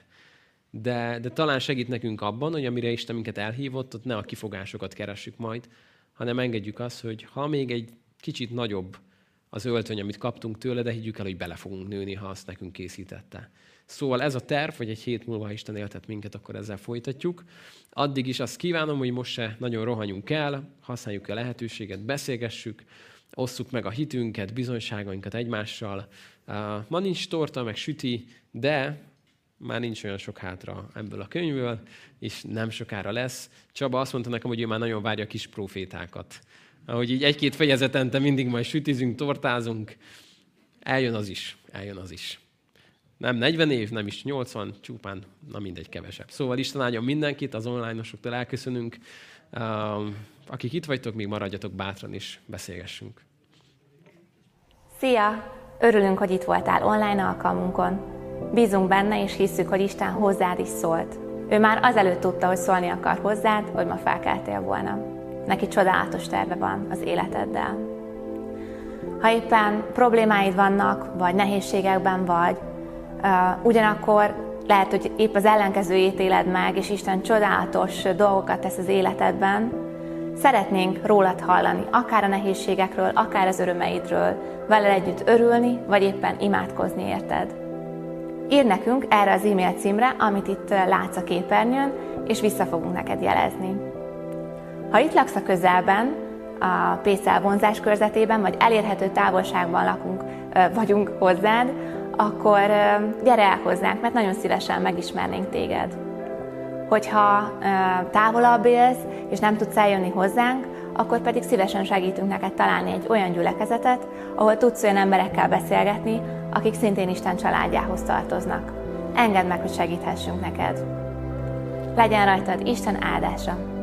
De, de talán segít nekünk abban, hogy amire Isten minket elhívott, ott ne a kifogásokat keressük majd, hanem engedjük azt, hogy ha még egy kicsit nagyobb az öltöny, amit kaptunk tőle, de higgyük el, hogy bele fogunk nőni, ha azt nekünk készítette. Szóval ez a terv, hogy egy hét múlva Isten éltet minket, akkor ezzel folytatjuk. Addig is azt kívánom, hogy most se nagyon rohanjunk el, használjuk a lehetőséget, beszélgessük, osszuk meg a hitünket, bizonyságainkat egymással. Ma nincs torta, meg süti, de már nincs olyan sok hátra ebből a könyvből, és nem sokára lesz. Csaba azt mondta nekem, hogy ő már nagyon várja a kis profétákat. Ahogy így egy-két fejezetente mindig majd sütizünk, tortázunk, eljön az is, eljön az is. Nem 40 év, nem is 80, csupán, na mindegy, kevesebb. Szóval Isten áldjon mindenkit, az online-osoktól elköszönünk. Akik itt vagytok, még maradjatok bátran is, beszélgessünk. Szia! Örülünk, hogy itt voltál online alkalmunkon. Bízunk benne, és hisszük, hogy Isten hozzád is szólt. Ő már azelőtt tudta, hogy szólni akar hozzád, hogy ma felkeltél volna. Neki csodálatos terve van az életeddel. Ha éppen problémáid vannak, vagy nehézségekben vagy, ugyanakkor lehet, hogy épp az ellenkezőjét éled meg, és Isten csodálatos dolgokat tesz az életedben, szeretnénk rólad hallani, akár a nehézségekről, akár az örömeidről, vele együtt örülni, vagy éppen imádkozni érted. Ír nekünk erre az e-mail címre, amit itt látsz a képernyőn, és vissza fogunk neked jelezni. Ha itt laksz a közelben, a PCL vonzás körzetében, vagy elérhető távolságban lakunk, vagyunk hozzád, akkor gyere el hozzánk, mert nagyon szívesen megismernénk téged. Hogyha távolabb élsz, és nem tudsz eljönni hozzánk, akkor pedig szívesen segítünk neked találni egy olyan gyülekezetet, ahol tudsz olyan emberekkel beszélgetni, akik szintén Isten családjához tartoznak. Engedd meg, hogy segíthessünk neked. Legyen rajtad Isten áldása!